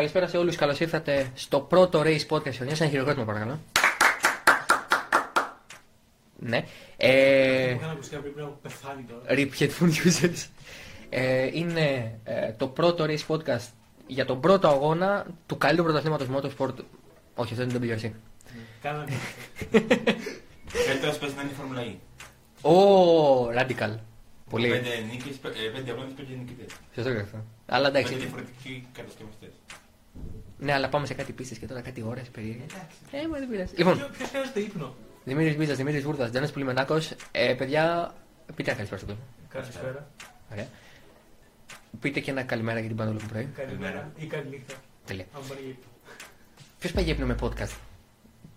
Καλησπέρα σε όλους. Καλώς ήρθατε στο πρώτο race podcast χρονιάς. Ένα χειροκρότημα, παρακαλώ. Ναι. Ε, Μου ακουστικά πρέπει να πεθάνει τώρα. RIP headphone users. Ε, είναι ε, το πρώτο race podcast για τον πρώτο αγώνα του καλύτερου πρωταθλήματος Motorsport. Όχι, αυτό είναι το WRC. Κάναμε. Φέτος πες να είναι η Φόρμουλα E. Ω, radical. Πολύ. Πέντε νίκες, πέ- ε, πέντε αγώνες, πέντε νικητές. Σωστό και αυτό. Αλλά Πέντε εντάξει. διαφορετικοί κατασκευαστές. Ναι, αλλά πάμε σε κάτι πίστες και τώρα κάτι ώρε περίεργες. Εντάξει. Ε, μα δεν πειράζει. Λοιπόν, Ποιο χρειάζεται ύπνο; Δημήτρης Μπίζας, Δημήτρης Βούρδας, Τζάνο Πουλιμενάκο. Ε, παιδιά, πείτε ένα καλησπέρα στον κόσμο. Καλησπέρα. Ωραία. Πείτε και ένα καλημέρα για την Πανόλου που πρωί. Καλημέρα ή καληνύχτα. Τελεία. Αν μπορεί για ύπνο. Ποιος πάει για ύπνο με podcast; Α, δεν Ξέρω. ξέρω.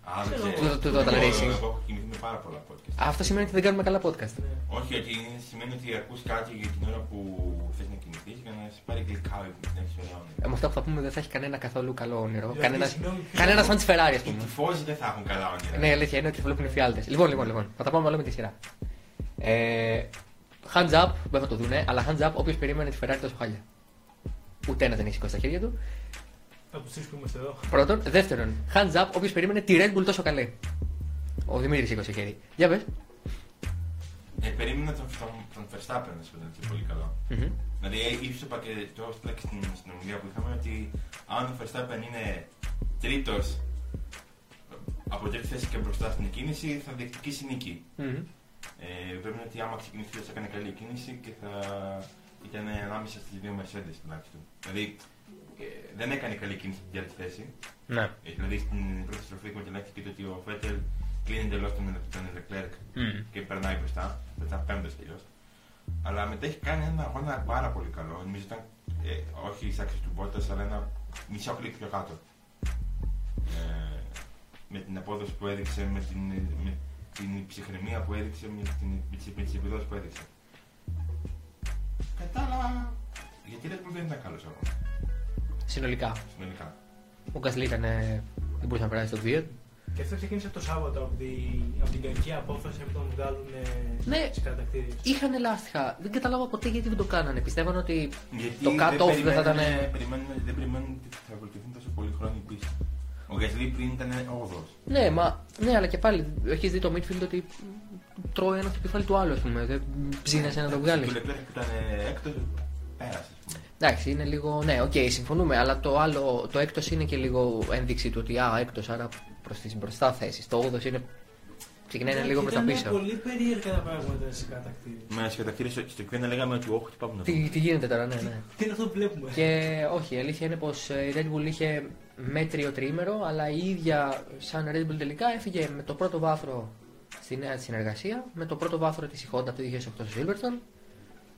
Του- του- του Total Εγώ- Racing. Εγώ έχω κοιμηθεί με πάρα πολλά podcast. Αυτό σημαίνει ότι δεν κάνουμε καλά podcast. Ναι. Όχι, γιατί είναι- σημαίνει ότι ακούς κάτι για την ώρα που θες να κινηθείς για να σε πάρει γλυκά ο ύπνος, να έχεις ωραία όνειρα. Ε, με αυτά που θα πούμε δεν θα έχει κανένα καθόλου καλό όνειρο. Δηλαδή, Κανένα συγγνώμη, ποιος- κανένας σαν τη Ferrari, ας Οι πούμε. τυφώζοι δεν θα έχουν καλά όνειρα. Ναι, η αλήθεια είναι ότι βλέπουν οι φιάλτες. Λοιπόν, λοιπόν, λοιπόν. Θα τα πάμε όλα με τη σειρά. Ε, hands up, δεν θα το δούνε, αλλά hands up όποιος περίμενε τη Ferrari τόσο χάλια. Ούτε ένα δεν έχει σηκώσει τα χέρια του. Από τους τρει που είμαστε εδώ. Πρώτον. Δεύτερον, hands up όποιος περίμενε τη Red Bull τόσο καλή. Ο Δημήτρης σήκωσε χέρι. Για πες. Ε, περίμενα τον, τον, τον Verstappen να σου πω ότι είναι πολύ καλό. Δηλαδή, ε, ίσω είπα και το έχω στην, στην ομιλία που είχαμε ότι αν ο Verstappen είναι τρίτος από τρίτη θέση και μπροστά στην κίνηση, θα διεκδικήσει νίκη. Ε, πρέπει ότι άμα ξεκινήσει θα έκανε καλή κίνηση και θα ήταν ανάμεσα στις δύο Mercedes τουλάχιστον. Δηλαδή, ε, δεν έκανε καλή κίνηση στην τρίτη θέση. Ναι. Ε, δηλαδή, στην πρώτη στροφή εκμεταλλεύτηκε το ότι ο Φέτελ κλείνει εντελώς τον, τον Leclerc και περνάει μπροστά. Δεν ήταν πέμπτο τελείω. Αλλά μετά έχει κάνει ένα αγώνα πάρα πολύ καλό. Νομίζω ήταν ε, όχι η άξιο του Μπότας, αλλά ένα μισό κλικ πιο κάτω. Ε, με την απόδοση που έδειξε, με την, με την ψυχραιμία που έδειξε, με, την, με, τις, με τις επιδόσεις που έδειξε. Κατάλαβα. Γιατί Red Bull δεν ήταν καλός αγώνας. Συνολικά. Συνολικά. Ο Γκασλί ήταν. ε, δεν μπορούσε να περάσει το βίο. Και αυτό ξεκίνησε από το Σάββατο από, τη, από την κακή απόφαση που τον βγάλουν Ναι. στις κατακτήριες. Είχαν λάστιχα. Δεν κατάλαβα ποτέ γιατί δεν το κάνανε. Πιστεύαν ότι Γιατί το cut-off δεν θα ήταν. περιμένουν- περιμένουν- Δεν περιμένουν ότι θα ακολουθηθούν τόσο πολύ χρόνο πίσω. Ο Γκασλί πριν ήταν 8ο. Ναι, μα, ναι, αλλά και πάλι έχεις δει το midfield ότι τρώει ένας στο κεφάλι του άλλου, ας πούμε. Δεν ψήνεσαι να το βγάλεις. Του Leclerc που ήταν έκτος, πέρασε. Ας πούμε. Εντάξει, είναι λίγο. Ναι, οκ, συμφωνούμε, αλλά το άλλο, το έκτος είναι και λίγο ένδειξη του ότι α, έκτος, άρα προς τις μπροστά θέσεις. Το 8 είναι. Ξεκινάει είναι λίγο προς τα Ήταν πίσω. πολύ περίεργα τα πράγματα στις κατατακτήριες. Με σκατακτήρε στο Κιένα λέγαμε ότι όχι, πάμε να δούμε. Τι, τι γίνεται τώρα, ναι, ναι. Τι είναι αυτό που βλέπουμε; Και όχι, η αλήθεια είναι πως η Red Bull είχε μέτριο τριήμερο, αλλά η ίδια σαν Red Bull τελικά έφυγε με το πρώτο βάθρο στη νέα της συνεργασία, με το πρώτο βάθρο της η Honda το 2008 στο Silverstone,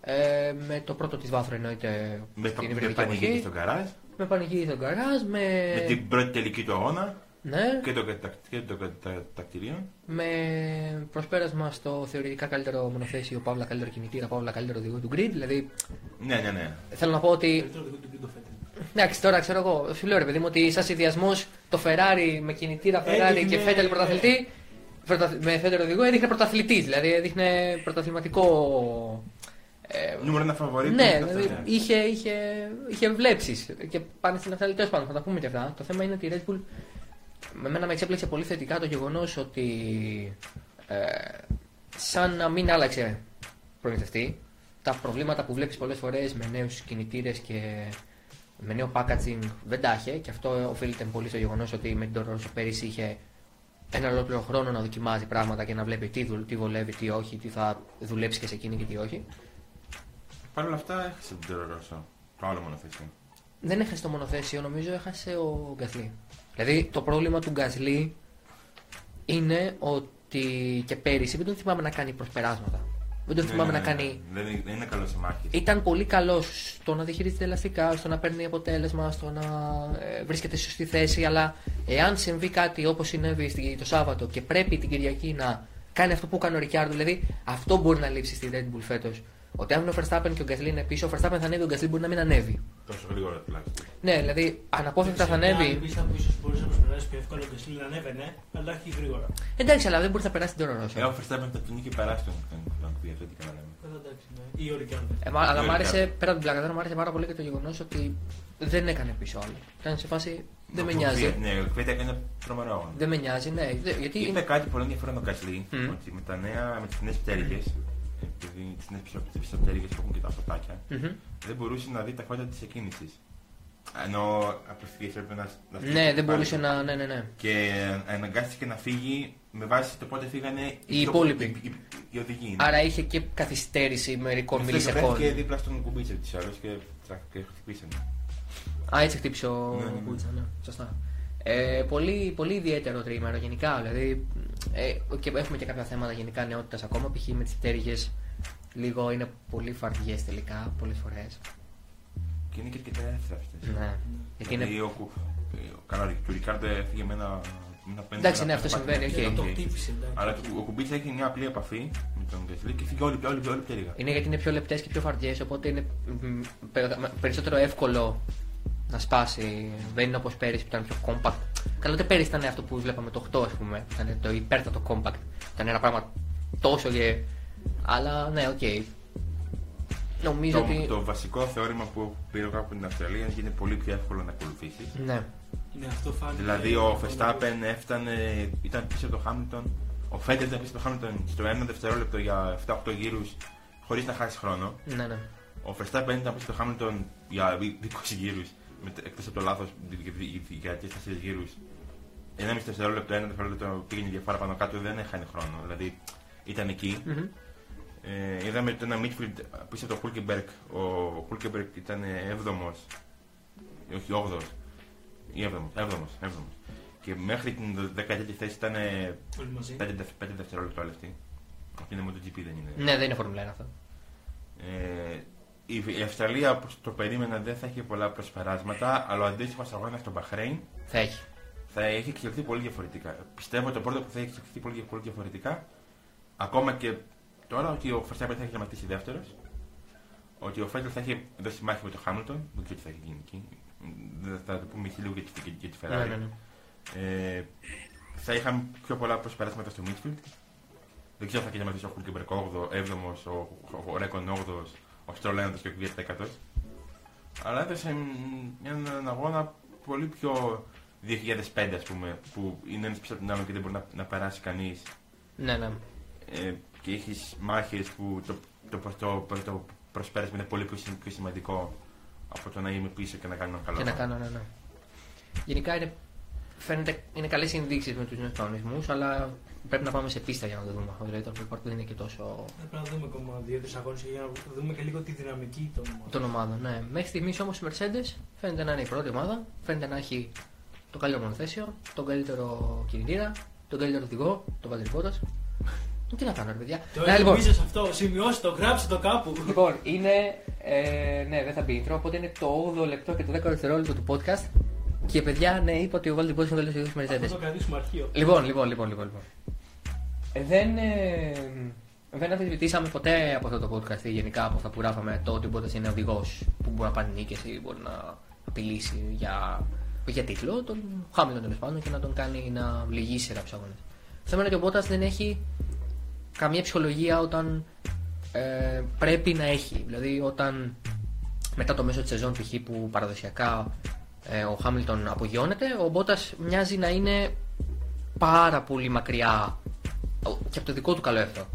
ε, με το πρώτο της βάθρο εννοείται Με, στην με υβριδική πανηγύρι εποχή, στο καράζ, με πανηγύρι στον καράζ, με, με την πρώτη τελική του αγώνα ναι, και το κατακ- και το κατακτηρίων. με προσπέρασμα στο θεωρητικά καλύτερο μονοθέσιο, παύλα καλύτερο κινητήρα, παύλα καλύτερο οδηγό του grid. Δηλαδή, Ναι, ναι, ναι. θέλω να πω ότι Καλύτερο δικό του Γκίντο φέτος. Εντάξει, τώρα ξέρω εγώ, σου λέω ρε παιδί μου ότι σαν συνδυασμός το Ferrari με κινητήρα Ferrari Έδειχνε- και Φέτελ πρωταθλητή. πρωτα- Με Φέτελ οδηγό έδειχνε πρωταθλητής, δηλαδή έδειχνε πρωταθληματικό. Ε, Νούμερο ένα φαβορή. ναι, που είναι δηλαδή αυτό, ναι. είχε, είχε, είχε βλέψεις και πάνε στην αυτή τέλος πάντων, θα τα πούμε και αυτά. Το θέμα είναι ότι η Red Bull. Με μένα με εξέπληξε πολύ θετικά το γεγονός ότι. Ε, σαν να μην άλλαξε προμηθευτή, τα προβλήματα που βλέπεις πολλές φορές με νέους κινητήρες και με νέο packaging δεν τα είχε και αυτό οφείλεται πολύ στο γεγονός ότι με την Toro Rosso πέρυσι είχε ένα ολόκληρο χρόνο να δοκιμάζει πράγματα και να βλέπει τι, δουλ, τι βολεύει, τι όχι, τι θα δουλέψει και σε εκείνη και τι όχι. Παρ' όλα αυτά έχασε την Τερορόσο. Το άλλο μονοθέσιο. Δεν έχασε το μονοθέσιο, νομίζω έχασε ο Γκασλή. Δηλαδή το πρόβλημα του Γκασλή είναι ότι και πέρυσι δεν τον θυμάμαι να κάνει προσπεράσματα. Δεν τον Ναι, θυμάμαι ναι, να ναι, κάνει. ναι. Δεν είναι- δεν είναι καλός σε μάχη. Ήταν πολύ καλός στο να διαχειρίζεται ελαστικά, στο να παίρνει αποτέλεσμα, στο να ε, βρίσκεται στη σωστή θέση. Αλλά εάν συμβεί κάτι όπως συνέβη στην- το Σάββατο και πρέπει την Κυριακή να κάνει αυτό που έκανε ο Ρικιάρντο, δηλαδή αυτό μπορεί να λείψει στη Red Bull φέτος. Ότι αν είναι ο Verstappen και ο Γκασλή είναι πίσω, ο Verstappen θα ανέβει, ο Γκασλή μπορεί να μην ανέβει. Τόσο γρήγορα τουλάχιστον. Ναι, δηλαδή αναπόφευκτα θα ανέβει. Αν πει από ίσω μπορείς να προσπεράσει πιο εύκολα και στείλει να ανέβαινε, αλλά όχι γρήγορα. Εντάξει, αλλά δεν μπορεί να περάσει την ώρα Ε, ο Verstappen θα την είχε περάσει τον τον- τον πει αυτό τι και να λέμε. Ε, εντάξει, ναι. Ή ο Ρικάρντο. Ε, μα- αλλά Ναι, μου άρεσε, Ρικάρντο. πέρα από την πλάκα, τώρα μου άρεσε πάρα πολύ και το γεγονός ότι δεν έκανε πίσω άλλο. Ήταν σε φάση. Δεν με Ο νοιάζει. Κβί- Ναι, ο Κβίτα έκανε τρομερό αγώνα. Δεν με νοιάζει, ναι. Δε- Γιατί Είπε είναι... κάτι πολύ ενδιαφέρον ο Κασλή, Μμμ. ότι με, τα νέα, με τις νέες πτέρυγες, επειδή τις νέες πίσω- τις πισωπτέρυγες που έχουν και τα φωτάκια, Μμμ. δεν μπορούσε να δει τα φώτα της εκκίνησης. Ενώ απευθείας έπρεπε να, να Ναι, στείλει δεν πάλι. μπορούσε να. Ναι, ναι, ναι. Και αναγκάστηκε να φύγει με βάση το πότε φύγανε Οι υπόλοιποι. οι, οι, οι οδηγοί. Άρα είχε και καθυστέρηση μερικών Αυτό μιλισεκόντων. βρέθηκε δίπλα στον Κούμπιτσα της άλλος και, τρα- και χτυπήσανε. Α, έτσι χτύπησε ο Ναι, ναι, ναι. Κούτσα, ναι. Σωστά. Ε, πολύ, πολύ ιδιαίτερο τριήμερο γενικά. Δηλαδή, ε, και έχουμε και κάποια θέματα γενικά νεότητας ακόμα. Π.χ. με τις πτέρυγες λίγο είναι πολύ φαρδιές τελικά πολλές φορές. Και είναι και αρκετά εύθραυστες. Ναι. Γιατί είναι... Δηλαδή, ο, Κου- ο, καλά, του Ρικάρντο έφυγε με ένα, με ένα πέντε. Εντάξει, ένα ναι, αυτό πάτημα. συμβαίνει, Και οκ. το Οκ. χτύπησε, εντάξει. Αλλά του- ο Κούμπιτσα έχει μια απλή επαφή με τον Γκασλί και φεύγει όλη, όλη, όλη πτέρυγα. Είναι γιατί είναι πιο λεπτές και πιο φαρδιές, οπότε είναι μ, πε- περισσότερο εύκολο να σπάσει. Δεν είναι όπως πέρυσι που ήταν πιο compact. Καλά, ούτε πέρυσι ήταν αυτό που βλέπαμε το 8, ας πούμε. Ήταν το υπέρτατο compact. Ήταν ένα πράγμα τόσο και. Αλλά ναι, οκ. Νομίζω Το, ότι. το βασικό θεώρημα που πήρε κάπου από την Αυστραλία είναι ότι είναι πολύ πιο εύκολο να ακολουθήσει. Ναι. Ναι, αυτό φάνηκε. Δηλαδή ο Verstappen έφτανε, ήταν πίσω από το Χάμιλτον. Ο Φέντερ ήταν πίσω από το Χάμιλτον στο 1 δευτερόλεπτο για 7-8 γύρους χωρίς να χάσει χρόνο. Ναι, ναι. Ο Verstappen ήταν πίσω από το Χάμιλτον για 20 γύρους εκτός από το λάθος για 4 γύρους. Ένα μισό δευτερόλεπτο, ένα δευτερόλεπτο πήγαινε διαφορά πάνω κάτω, δεν έχανε χρόνο. Δηλαδή ήταν εκεί. Μμμ. Ε, είδαμε το ένα Midfield πίσω από το Hulkenberg. Ο Hulkenberg ήταν 7ο, όχι 8ο, ή 7ο, 7ο, 7ο. Και μέχρι την 13η θέσης ήταν Όλοι μαζί. 5, δευτερόλεπτα όλοι αυτοί. Αυτό είναι MotoGP δεν είναι. Ναι, δεν είναι Formula 1 αυτό. Ε, η, η Αυστραλία όπως το περίμενα δεν θα έχει πολλά προσπεράσματα, αλλά ο αντίστοιχος αγώνας στο Μπαχρέιν Θα έχει. θα έχει εξελιχθεί πολύ διαφορετικά. Πιστεύω το πρώτο που θα έχει εξελιχθεί πολύ, πολύ διαφορετικά, ακόμα και τώρα ότι ο Verstappen θα έχει γραμματίσει δεύτερος, ότι ο Φέτελ θα έχει δώσει μάχης με τον Χάμιλτον, δεν ξέρω τι θα έχει γίνει εκεί. Δεν Θα το πούμε λίγο για τη, για, για τη Ναι, Ferrari. ναι, ναι. Ε, θα είχαμε πιο πολλά προσπεράσματα στο midfield. Δεν ξέρω αν θα είχε ο Χουλκεμπερκ 7ο, ο, ο Ρέκον 8ο, ο Στρόλ 1ο και ο Κβιέτ 10ο. Αλλά έδωσε μ, έναν αγώνα πολύ πιο 2005 ας πούμε, που είναι ένας πίσω από την άλλη και δεν μπορεί να, να περάσει κανείς. Ναι, ναι. Ε, και έχεις μάχες που το, το, το, το, το προσπέρασμα είναι πολύ πιο, συ- πιο σημαντικό από το να είμαι πίσω και να κάνω ένα καλό Και να αγώνα. κάνω, ναι, ναι. Γενικά είναι, φαίνεται, είναι καλές ενδείξεις με τους νέους κανονισμούς, αλλά πρέπει να πάμε σε πίστα για να το δούμε αυτό. Δηλαδή το report δεν είναι και τόσο Ε, Πρέπει να δούμε ακόμα δύο-τρει αγώνες για να δούμε και λίγο τη δυναμική των ομάδων. των ομάδων. Ναι. Μέχρι στιγμής όμως η Mercedes φαίνεται να είναι η πρώτη ομάδα, φαίνεται να έχει το καλύτερο μονοθέσιο, τον καλύτερο κινητήρα, τον καλύτερο οδηγό, τον Valtteri Bottas. Τι να κάνω, ρε παιδιά. Το Ναι, λοιπόν, ελπίζεις αυτό, σημειώστε το, γράψτε το κάπου. λοιπόν, είναι. Ε, ναι, δεν θα μπει intro, οπότε είναι το 8ο λεπτό και το 10ο δευτερόλεπτο του podcast. Και παιδιά, ναι, είπα ότι ο Valtteri Bottas είναι ο καλύτερο οδηγός της Θα Mercedes. το κρατήσουμε αρχείο. Λοιπόν, λοιπόν, λοιπόν, λοιπόν. λοιπόν. Ε, δεν, ε, δεν αμφισβητήσαμε ποτέ από αυτό το podcast ή γενικά από αυτά που γράφαμε το ότι μπορεί να είναι οδηγός που μπορεί να πάρει νίκες ή μπορεί να απειλήσει για, για τίτλο, τον Χάμιλτον τέλος πάντων και να τον κάνει να βληγήσει σε κάποιου αγώνε. Το θέμα είναι ότι ο Μπότας δεν έχει καμία ψυχολογία όταν ε, πρέπει να έχει. Δηλαδή, όταν μετά το μέσο της σεζόν π.χ. που παραδοσιακά ε, ο Χάμιλτον απογειώνεται, ο Μπότας μοιάζει να είναι πάρα πολύ μακριά ο- και από το δικό του καλό εύθρο.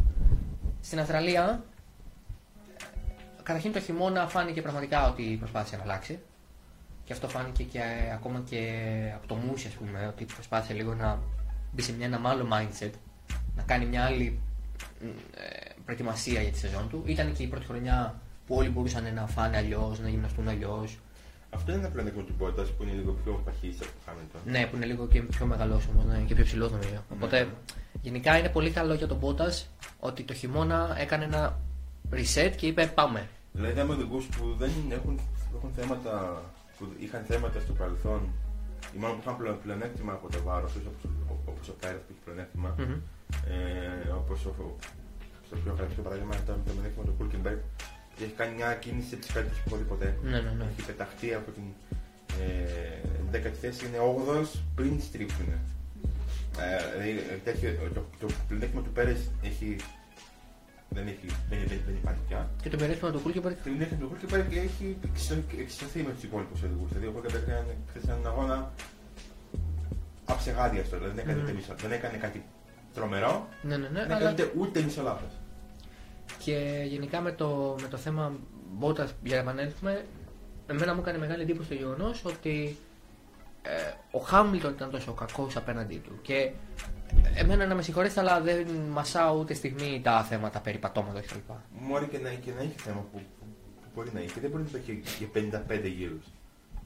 Στην Αυστραλία, ε, καταρχήν το χειμώνα φάνηκε πραγματικά ότι προσπάθησε να αλλάξει. Και αυτό φάνηκε και ε, ακόμα και από το Μούση, ας πούμε, ότι προσπάθησε λίγο να μπει σε μια, ένα άλλο mindset, να κάνει μια άλλη μ, ε, προετοιμασία για τη σεζόν του. Ήταν και η πρώτη χρονιά που όλοι μπορούσαν να φάνε αλλιώς, να γυμναστούν αλλιώς. Αυτό είναι ένα πλεονέκτημα του Μπότα που είναι λίγο πιο παχύς από το Χάμιλτον. Ναι, που είναι λίγο και πιο μεγάλο όμως ναι, και πιο ψηλό νομίζω. Οπότε γενικά είναι πολύ καλό για τον Μπότα ότι το χειμώνα έκανε ένα reset και είπε πάμε. Δηλαδή είδαμε οδηγούς που δεν έχουν, έχουν θέματα, που είχαν θέματα στο παρελθόν ή μάλλον που είχαν πλεον- πλεονέκτημα από το βάρος τους, όπως ο Πέρε που έχει πλεονέκτημα, Μμμ. Ε, όπως στο πιο χαρακτηριστικό παράδειγμα ήταν το πλεονέκτημα του Κούλκεμπεργκ και έχει κάνει μια κίνηση τη καλύτερη που έχω δει ποτέ. Ναι, ναι, ναι. Έχει πεταχτεί από την ε, 10η θέση, είναι 8ο πριν στρίψουν. Ε, δηλαδή, τέτοιο, το, το πλεονέκτημα του Πέρες έχει δεν, έχει, δεν, δεν, δεν υπάρχει πια. Και το μειονέκτημα του Χούλκενμπεργκ. Την έχει του Χούλκενμπεργκ και έχει εξισωθεί με τους υπόλοιπους οδηγούς. Δηλαδή ο Χούλκενμπεργκ έκανε χθες έναν αγώνα αψεγάδιαστο. Δηλαδή δεν έκανε, Μμμ. ούτε μισό- δεν έκανε κάτι τρομερό, Ναι, ναι, ναι. δεν αλλά έκανε ούτε, ούτε μισό λάθος. Και γενικά με το, με το θέμα Μπότα, για να επανέλθουμε, εμένα μου έκανε μεγάλη εντύπωση το γεγονός ότι ε, ο Χάμιλτον ήταν τόσο κακός απέναντί του. Και εμένα να με συγχωρέσετε, αλλά δεν μασάω ούτε στιγμή τα θέματα περί πατώματος κλπ. Μπορεί και να, και να έχει θέμα που, που, που μπορεί να έχει. Δεν μπορεί να το έχει για 55 γύρους.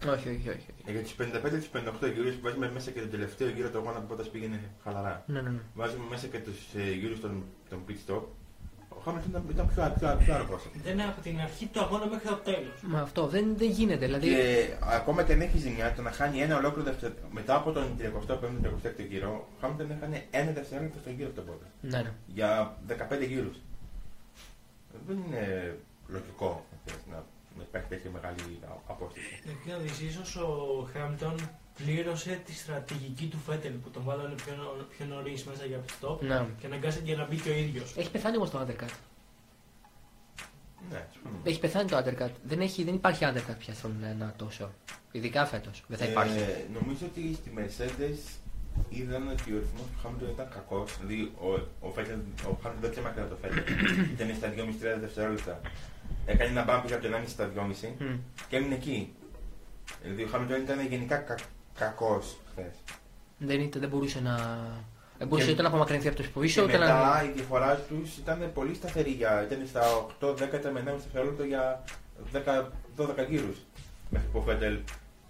Όχι, όχι, όχι. Ε, Για του 55 του 58 γύρους που βάζουμε μέσα και τον τελευταίο γύρο το αγώνα που πρώτα πήγαινε χαλαρά. Ναι, ναι, ναι. Βάζουμε μέσα και τους ε, γύρους των, των pit stop. Ο Χάμιλτον ήταν, ήταν πιο, πιο, πιο αργό. Ήταν από την αρχή του αγώνα μέχρι το τέλος. Μα αυτό δεν, δεν γίνεται. Δηλαδή, Και ακόμα και αν έχει ζημιά, το να χάνει ένα ολόκληρο δευτερόλεπτο. Μετά από τον 35ο-36ο γύρο, ο Χάμιλτον έχανε ένα δευτερόλεπτο στον γύρο από τον πρώτο. ναι, ναι. Για 15 γύρους. Δεν είναι λογικό να να υπάρχει τέτοια μεγάλη α- απόσταση. Εκεί να δεις, ίσως ο Χάμιλτον πλήρωσε τη στρατηγική του Φέτελ που τον βάλανε πιο, νο- πιο νωρίς μέσα για pit stop ναι. και αναγκάστηκε να μπει και ο ίδιος. Έχει πεθάνει όμως το undercut. Ναι, συμφωνώ. Έχει πεθάνει το undercut. Δεν, έχει, δεν υπάρχει undercut πια στον ένα τόσο. Ειδικά φέτος. Δεν θα υπάρχει. Ε, νομίζω ότι στη Mercedes είδαν ότι ο ρυθμός του Χάμιλτον ήταν κακός. Δηλαδή ο, ο, Vettel- ο Χάμιλτον δεν ξεμακρύνει το Φέτελ. ήταν στα 2,5-3 δευτερόλεπτα. Έκανε ένα μπάμπι από το 1,5 στα 2,5 Μμ. και έμεινε εκεί. Δηλαδή ο Χάμιλτον ήταν γενικά κα, κακός χθες. Δεν, ήταν, δεν μπορούσε να. Δεν μπορούσε Και- ούτε να απομακρυνθεί από του Και πίσω, ούτε μετά να. η διαφοράς τους ήταν πολύ σταθερή. Για, ήταν στα 8 10 με 1,5 δευτερόλεπτο για 10-12 γύρους. Μέχρι που ο Φέτελ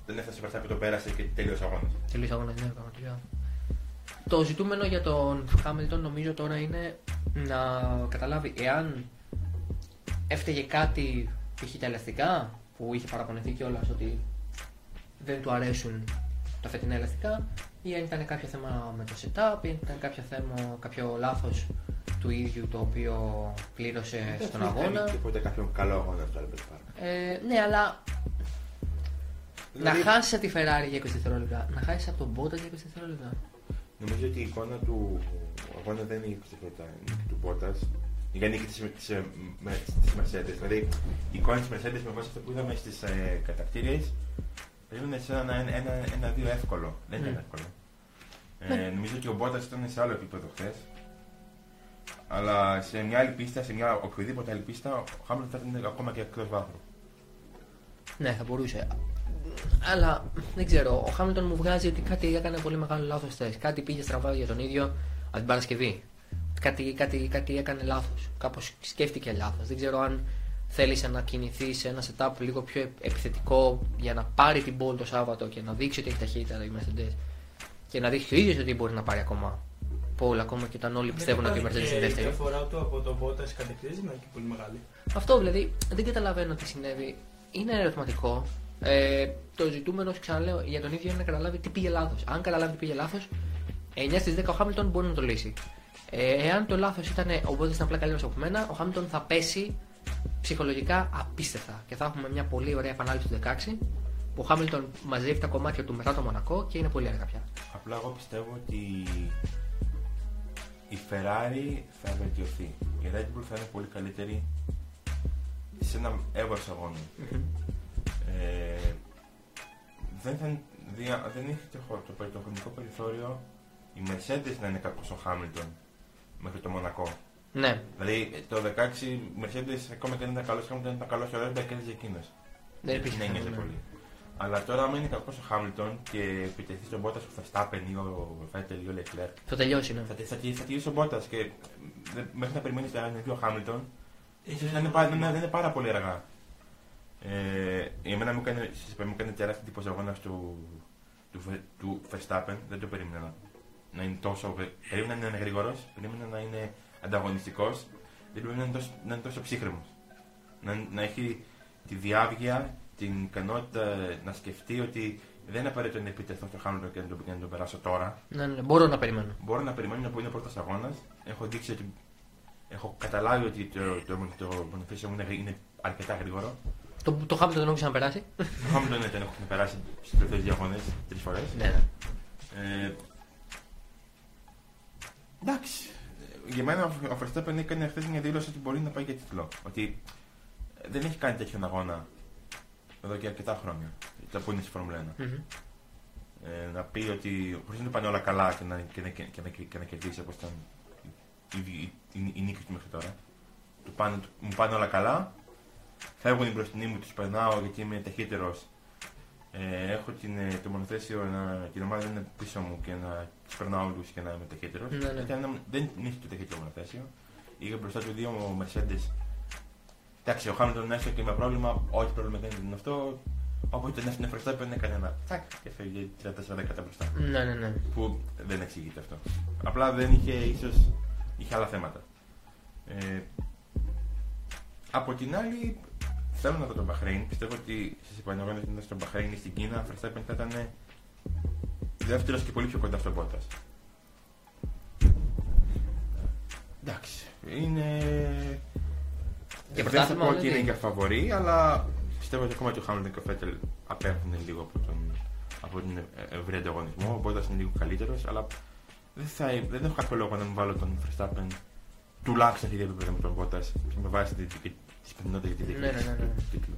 δεν έφτασε μπροστά που το πέρασε και τέλειωσε ο αγώνας. Τελείωσε αγώνας, ναι, πραγματικά. Το ζητούμενο για τον Χάμιλτον νομίζω τώρα είναι να καταλάβει εάν έφταιγε κάτι π.χ. τα ελαστικά που είχε παραπονεθεί κιόλας ότι δεν του αρέσουν τα φετινά ελαστικά ή αν ήταν κάποιο θέμα με το setup ή αν ήταν κάποιο θέμα, κάποιο λάθος του ίδιου το οποίο πλήρωσε στον Δεν αγώνα. Και ποτέ κάποιον καλό αγώνα στο Albert Park. Ε, ναι, αλλά Δηλαδή, να χάσει τη Ferrari για 20 δευτερόλεπτα, να χάσει από τον Bottas για 20 δευτερόλεπτα. Νομίζω ότι η εικόνα του αγώνα δεν είναι η πρώτα νίκη του Bottas. Για νίκη της, της, ε, με- της Mercedes. Δηλαδή η εικόνα της Mercedes με βάση αυτό που είδαμε στις ε, κατακτήριες περίμενε σε ένα, ένα, ένα, ένα δύο εύκολο. Δεν ήταν Ναι. εύκολο. Ε, Ναι. νομίζω ότι ο Bottas ήταν σε άλλο επίπεδο χθες. Αλλά σε μια άλλη πίστα, σε μια οποιοδήποτε άλλη πίστα, ο Χάμιλτον θα ήταν ακόμα και εκτός βάθρου. Ναι, θα μπορούσε. Αλλά δεν ξέρω, ο Χάμιλτον μου βγάζει ότι κάτι έκανε πολύ μεγάλο λάθος χθες. Κάτι πήγε στραβά για τον ίδιο από την Παρασκευή. Κάτι, κάτι, κάτι έκανε λάθος. Κάπως σκέφτηκε λάθος. Δεν ξέρω αν θέλησε να κινηθείς σε ένα setup λίγο πιο επιθετικό για να πάρει την πόλη το Σάββατο και να δείξει ότι έχει ταχύτητα η Mercedes. Και να δείξει και ο ίδιος ότι μπορεί να πάρει ακόμα πόλη, ακόμα και όταν όλοι πιστεύουν ότι η Mercedes είναι η δεύτερη. διαφορά του από τον Bottas κατευθείαν είναι και πολύ μεγάλη. Αυτό δηλαδή δεν καταλαβαίνω τι συνέβη. Είναι ερωτηματικό. Ε, το ζητούμενο, ξαναλέω, για τον ίδιο είναι να καταλάβει τι πήγε λάθος. Αν καταλάβει τι πήγε λάθος, 9 στις 10 ο Χάμιλτον μπορεί να το λύσει. Ε, εάν το λάθος ήταν ο Μπότη ήταν απλά καλύτερος από μένα, ο Χάμιλτον θα πέσει ψυχολογικά απίστευτα. Και θα έχουμε μια πολύ ωραία επανάληψη του 16 που ο Χάμιλτον μαζεύει τα κομμάτια του μετά το Μονακό και είναι πολύ αργά πια. Απλά εγώ πιστεύω ότι η Ferrari θα βελτιωθεί. Η Red Bull θα είναι πολύ καλύτερη σε ένα έβρος αγώνα. Ε, δεν, θα, δια- δεν έχει το, χο- το, περι- το χρονικό περιθώριο η Mercedes να είναι κακός ο Hamilton μέχρι το Μονακό. Ναι, Δηλαδή το 16 η Mercedes ακόμα και αν ήταν καλός Hamilton ήταν καλός ο Rosberg κέρδιζε εκείνος. δεν υπήρχε Δεν θέμα, ένιωσε ναι. πολύ. Αλλά τώρα, άμα είναι κακός ο Χάμιλτον και επιτεθεί στον Bottas ο Verstappen ή ο Vettel ή ο Leclerc, Θα τελειώσει, ναι. θα, τε- θα, τε- θα τηρήσει ο Bottas και ε, δεν- μέχρι να περιμένεις να είναι ο Χάμιλτον, ίσως να είναι, πάρα- να είναι- να είναι πάρα πολύ αργά. Ε, εμένα μου έκανε, σας είπα, μου έκανε τεράστια εντύπωση ο αγώνας του, του, Ve- του Verstappen. Δεν το περίμενα να, να είναι τόσο. Περίμενα να είναι γρήγορος, περίμενα να είναι ανταγωνιστικός, δεν περίμενα να είναι τόσο, να είναι τόσο ψύχρεμος. Να, να έχει τη διάβγεια, την ικανότητα να σκεφτεί ότι δεν είναι απαραίτητο να επιτεθώ στο Χάμιλτον και να τον, και να τον περάσω τώρα. Ναι, ναι, μπορώ να περιμένω. Μπορώ να περιμένω να που είναι πρώτος αγώνας. Έχω δείξει ότι. Έχω καταλάβει ότι το, το, το, το μονοφίσιο μου είναι, είναι αρκετά γρήγορο. Το, το Χάμιλτον δεν έχω ξαναπεράσει. Το Χάμιλτον δεν έχω περάσει στις τελευταίες δύο αγώνες τρεις φορές. ναι, ναι. Ε, εντάξει. για μένα ο Verstappen έκανε χθες μια δήλωση ότι μπορεί να πάει για τίτλο. Ότι δεν έχει κάνει τέτοιον αγώνα εδώ και αρκετά χρόνια. Τα που είναι στη Φόρμουλα 1. Μμμ. Ε, να πει ότι χωρίς να πάνε όλα καλά και να, και να, και να, και να κερδίσει όπως ήταν η, η, η, η νίκη του μέχρι τώρα. Του πάνε, του- μου πάνε όλα καλά. Φεύγουν οι μπροστινοί μου, τους περνάω γιατί είμαι ταχύτερος. Ε, έχω την, ε, το μονοθέσιο να, την ομάδα να είναι πίσω μου και να του περνάω όλου και να είμαι ταχύτερο. Ναι, ναι. Δεν είχε το ταχύτερο μονοθέσιο. Είχε μπροστά του δύο Mercedes. Εντάξει, ο Χάμιλτον έστω και με πρόβλημα, όχι πρόβλημα δεν είναι αυτό. Όποτε τον έφυγε μπροστά, έπαιρνε κανένα. Τσακ και φεύγει 34 δέκατα μπροστά. Ναι, ναι, ναι. Που δεν εξηγείται αυτό. Απλά δεν είχε ίσω. είχε άλλα θέματα. Ε, από την άλλη, θέλω να δω τον Μπαχρέιν. Πιστεύω ότι στι επαναγωνέ που ήταν στον Μπαχρέιν ή στην Κίνα, ο Verstappen θα ήταν δεύτερος και πολύ πιο κοντά στον Πότας. Εντάξει. Είναι. Και δεν θα πρωτάθλημα πω όλα ότι είναι είναι. για φαβορή, αλλά πιστεύω ότι ακόμα και ο Χάμιλτον και ο Φέτελ απέχουν λίγο από τον, από τον ε- ευρύ ανταγωνισμό. Ο Μπότα είναι λίγο καλύτερος, αλλά δεν, θα, δεν έχω κάποιο λόγο να μην βάλω τον Verstappen τουλάχιστον σε ίδιο επίπεδο με τον Μπότα με βάση τη, τη, τη πιθανότητα για τη Ναι, ναι, διεκδίκηση ναι, ναι. του τίτλου.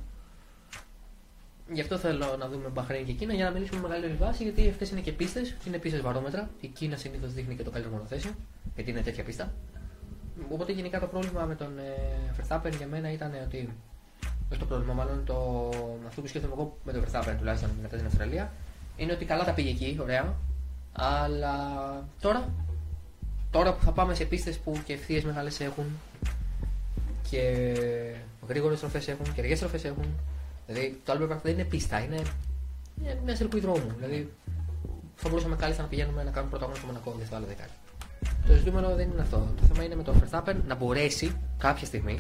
Γι' αυτό θέλω να δούμε Μπαχρέιν και Κίνα για να μιλήσουμε με μεγαλύτερη βάση, γιατί αυτές είναι και πίστες, είναι πίστες βαρόμετρα. Η Κίνα συνήθως δείχνει και το καλύτερο μονοθέσιο, γιατί είναι τέτοια πίστα. Οπότε γενικά το πρόβλημα με τον ε, Verstappen για μένα ήταν ότι. Όχι το πρόβλημα, μάλλον το, αυτό που σκέφτομαι εγώ με τον Verstappen τουλάχιστον μετά την Αυστραλία, είναι ότι καλά τα πήγε εκεί, ωραία. Αλλά τώρα, τώρα που θα πάμε σε πίστες που και ευθείες μεγάλες έχουν και γρήγορες στροφές έχουν και αργές στροφές έχουν. Δηλαδή το Albert Park δεν είναι πίστα, είναι, είναι μια σειρκούι δρόμου. Δηλαδή θα μπορούσαμε κάλλιστα να πηγαίνουμε να κάνουμε πρωταγωνισμό στο Μονακό για στο άλλο δεκάρι. Το ζητούμενο δεν είναι αυτό. Το θέμα είναι με τον Verstappen να μπορέσει κάποια στιγμή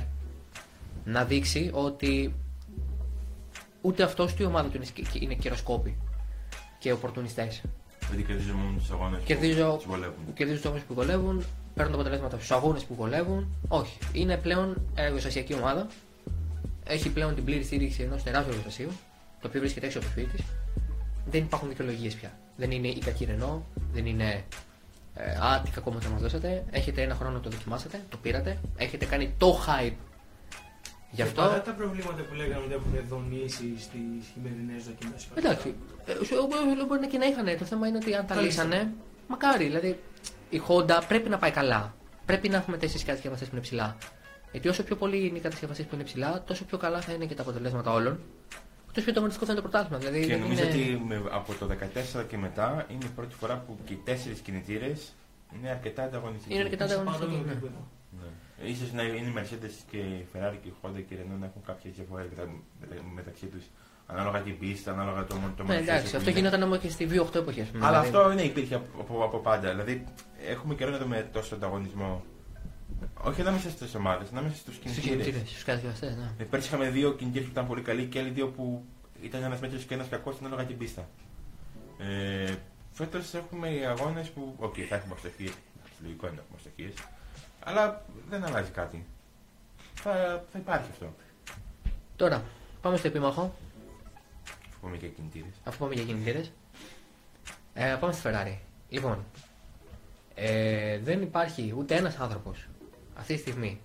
να δείξει ότι ούτε αυτός ούτε η ομάδα του είναι, σκ- είναι καιροσκόποι και οπορτουνιστές. Δηλαδή κερδίζω μόνος τους αγώνες Κερδίζω- που τους βολεύουν. Κερδίζουν τους αγώνες που βολεύουν, παίρνουν τα αποτελέσματα στους αγώνες που βολεύουν. Όχι. Είναι πλέον εργοστασιακή ομάδα. Έχει πλέον την πλήρη στήριξη ενός τεράστιου εργοστασίου, το οποίο βρίσκεται έξω από το σπίτι της. Δεν υπάρχουν δικαιολογίες πια. Δεν είναι η κακή Ρενό, δεν είναι ε, Α, τι κακό μου θα μας δώσατε. Έχετε ένα χρόνο να το δοκιμάσετε, το πήρατε. Έχετε κάνει το hype γι' Και Παρά αυτό. τα προβλήματα που λέγαμε ότι έχουν δονήσει στις χειμερινές δοκιμές. Εντάξει, ε, σου- ε, μπορεί και να είχαν. Το θέμα είναι ότι αν τα Τα λύσανε, μακάρι. Δηλαδή η Honda πρέπει να πάει καλά. Πρέπει να έχουμε τέσσερις κατασκευαστέ που είναι ψηλά. Γιατί όσο πιο πολύ είναι οι κατασκευαστές που είναι ψηλά, τόσο πιο καλά θα είναι και τα αποτελέσματα όλων. Τόσο πιο ανταγωνιστικό θα είναι το πρωτάθλημα. Δηλαδή, Και δεν νομίζω είναι... ότι με, από το 14 και μετά είναι η πρώτη φορά που και οι τέσσερις κινητήρες είναι αρκετά ανταγωνιστικοί. Είναι αρκετά ανταγωνιστικοί, ναι. Ναι. Ίσως να είναι οι Mercedes και η Ferrari και η Honda και η Renault να έχουν κάποιες διαφορές μετα- μετα- μεταξύ τους ανάλογα την πίστα, ανάλογα το, το Ναι, μονοθέσιο εντάξει, που αυτό είναι. γινόταν όμως και στη V8 εποχή. ας πούμε, Αλλά δηλαδή. αυτό είναι υπήρχε από, από, από πάντα. Δηλαδή έχουμε καιρό να δούμε τόσο ανταγωνισμό. Όχι ανάμεσα στις ομάδες, ανάμεσα στους Στους κινητήρες. κινητήρες, στους κατασκευαστές, ναι. Ε, Πέρσι είχαμε δύο κινητήρες που ήταν πολύ καλοί και άλλοι δύο που ήταν ένας μέτριος και ένας κακός ανάλογα την πίστα. Ε, Φέτος έχουμε αγώνες που. Οκ, θα έχουμε αστοχίες. Λογικό είναι να έχουμε αστοχίε. Αλλά δεν αλλάζει κάτι. Θα, θα υπάρχει αυτό. Τώρα, πάμε στο επίμαχο, Αφού πούμε και κινητήρες. αφού πάμε για κινητήρες. Ε, πάμε στη Ferrari. Λοιπόν, ε, δεν υπάρχει ούτε ένας άνθρωπος αυτή τη στιγμή.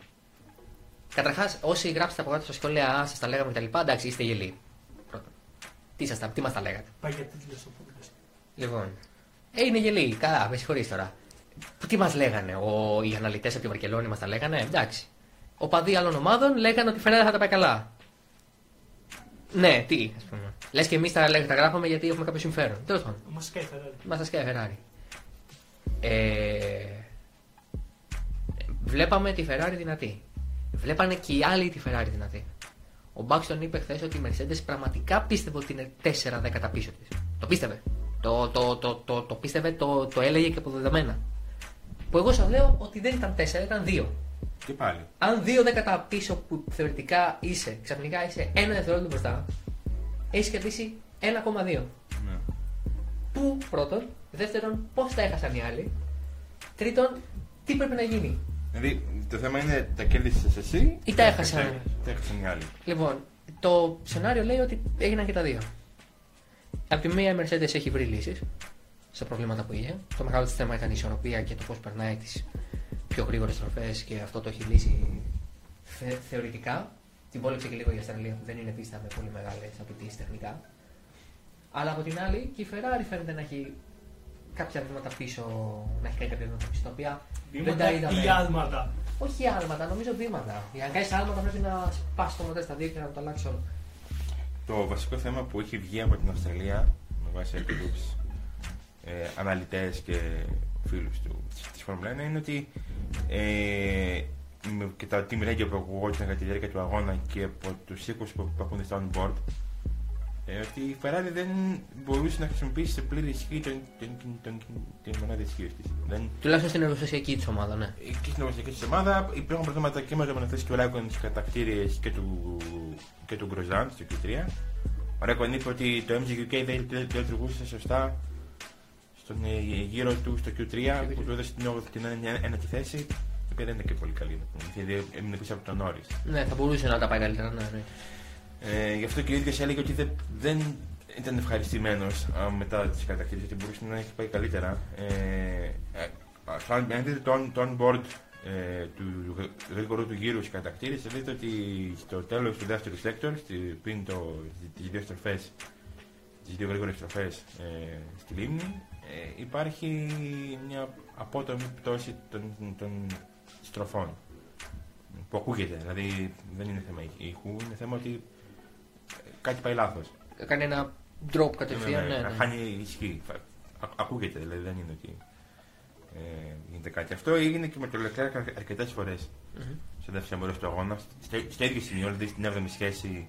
Καταρχάς, όσοι γράψετε από κάτω στα σχόλια, α, σας τα λέγαμε κτλ. Εντάξει, είστε γελοί. Πρώτον. Τι, σας τα, τι μας τα λέγατε; Πάει για τίτλο στο podcast. Λοιπόν. Ε, είναι γελοί. Καλά, με συγχωρείς τώρα. Που Τι μας λέγανε, ο, οι αναλυτές από τη Βαρκελόνη μας τα λέγανε; Εντάξει. Ο παδί άλλων ομάδων λέγανε ότι η Ferrari θα τα πάει καλά. Ναι, τι, ας πούμε. Λες και εμείς τα, λέγ- τα γράφαμε γιατί έχουμε κάποιο συμφέρον. Τέλος πάντων. Μας σκάει Ferrari. Μας τα σκέφτεται Ferrari. Ε, βλέπαμε τη Ferrari δυνατή. Βλέπανε και οι άλλοι τη Ferrari δυνατή. Ο Μπάξτον είπε χθες ότι η Mercedes πραγματικά πίστευε ότι είναι 4 δέκατα πίσω της. Το πίστευε. Το, το, το, το, το πίστευε, το, το έλεγε και αποδεδομένα. Που εγώ σας λέω ότι δεν ήταν 4, ήταν 2. Και πάλι. Αν 2 δέκατα πίσω που θεωρητικά είσαι, ξαφνικά είσαι ένα δευτερόλεπτο μπροστά, έχεις κερδίσει 1,2. Ναι. Πού πρώτον, δεύτερον, πώς τα έχασαν οι άλλοι, τρίτον, τι πρέπει να γίνει. Δηλαδή το θέμα είναι τα κέρδισες εσύ Ή τα έχασαν. Τα έχασαν οι άλλοι. Λοιπόν, το σενάριο λέει ότι έγιναν και τα δύο. Απ' τη μία η Mercedes έχει βρει λύσεις στα προβλήματα που είχε. Το μεγάλο της θέμα ήταν η ισορροπία και το πώς περνάει τις πιο γρήγορες στροφές και αυτό το έχει λύσει θε, θεωρητικά. Την πόλεψε και λίγο η Αυστραλία που δεν είναι πίστα με πολύ μεγάλες απαιτήσεις τεχνικά. Αλλά από την άλλη και η Ferrari φαίνεται να έχει κάποια βήματα πίσω, να έχει κάνει κάποια βήματα πίσω τα οποία δεν τα Βήματα είδαμε. ή άλματα. Όχι άλματα, νομίζω βήματα. Για να κάνεις άλματα πρέπει να σπάσει το μοντέλο στα δύο και να το αλλάξει όλο. Το βασικό θέμα που έχει βγει από την Αυστραλία με βάση αρκετούς ε, αναλυτές και φίλους του της Φόρμουλα 1 είναι ότι ε, με- και τα team radio που ακουγόταν κατά τη διάρκεια του αγώνα και από τους οίκους που, που ακούνε στα on-board ε, ότι η Ferrari δεν μπορούσε να χρησιμοποιήσει σε πλήρη ισχύ τον, τον, τον, τον, την μονάδα ισχύω της. Δεν, Τουλάχιστον στην εργοστασιακή της ομάδα, ναι. και στην εργασιακή της ομάδα υπήρχαν προβλήματα και με το μονοθέσει του Ράικον στις κατακτήριες και του, και του Γκροζάν στο Q3. Ο Ράικον είπε ότι το MGUK δεν, δεν, δεν λειτουργούσε σωστά στον ε, γύρο του στο Q3 που του έδωσε την, όγδοη- την ένα- ένατη θέση η οποία δεν είναι και πολύ καλή. να πούμε, Γιατί έμεινε πίσω από τον Νόρις. Ναι, θα μπορούσε να τα πάει καλύτερα, ναι, ναι. Ε, γι' αυτό και ο ίδιος έλεγε ότι δεν, δεν ήταν ευχαριστημένος μετά τις κατακτήρε, ότι μπορούσε να έχει πάει καλύτερα. Ε, ε, ας, αν δείτε το, on- το on-board ε, του γρήγορου του γύρου στις κατακτήρε, θα δείτε ότι στο τέλος του δεύτερου sector, στη, πριν το, τις δύο στροφές, τις δύο γρήγορες στροφές ε, στη λίμνη, ε, υπάρχει μια απότομη πτώση των, των στροφών. Που ακούγεται, δηλαδή δεν είναι θέμα ήχου, είναι θέμα ότι ε, κάτι πάει λάθος. Κάνει ένα drop κατευθείαν, ναι, ναι. Χάνει ισχύ. Φα- α- Ακούγεται, δηλαδή δεν είναι ότι ε, γίνεται κάτι. Αυτό έγινε και με το Leclerc αρκετές φορές Μμμ. στο δεύτερο μέρο του αγώνα. Στο, στο ίδιο σημείο, δηλαδή στην 7η σχέση,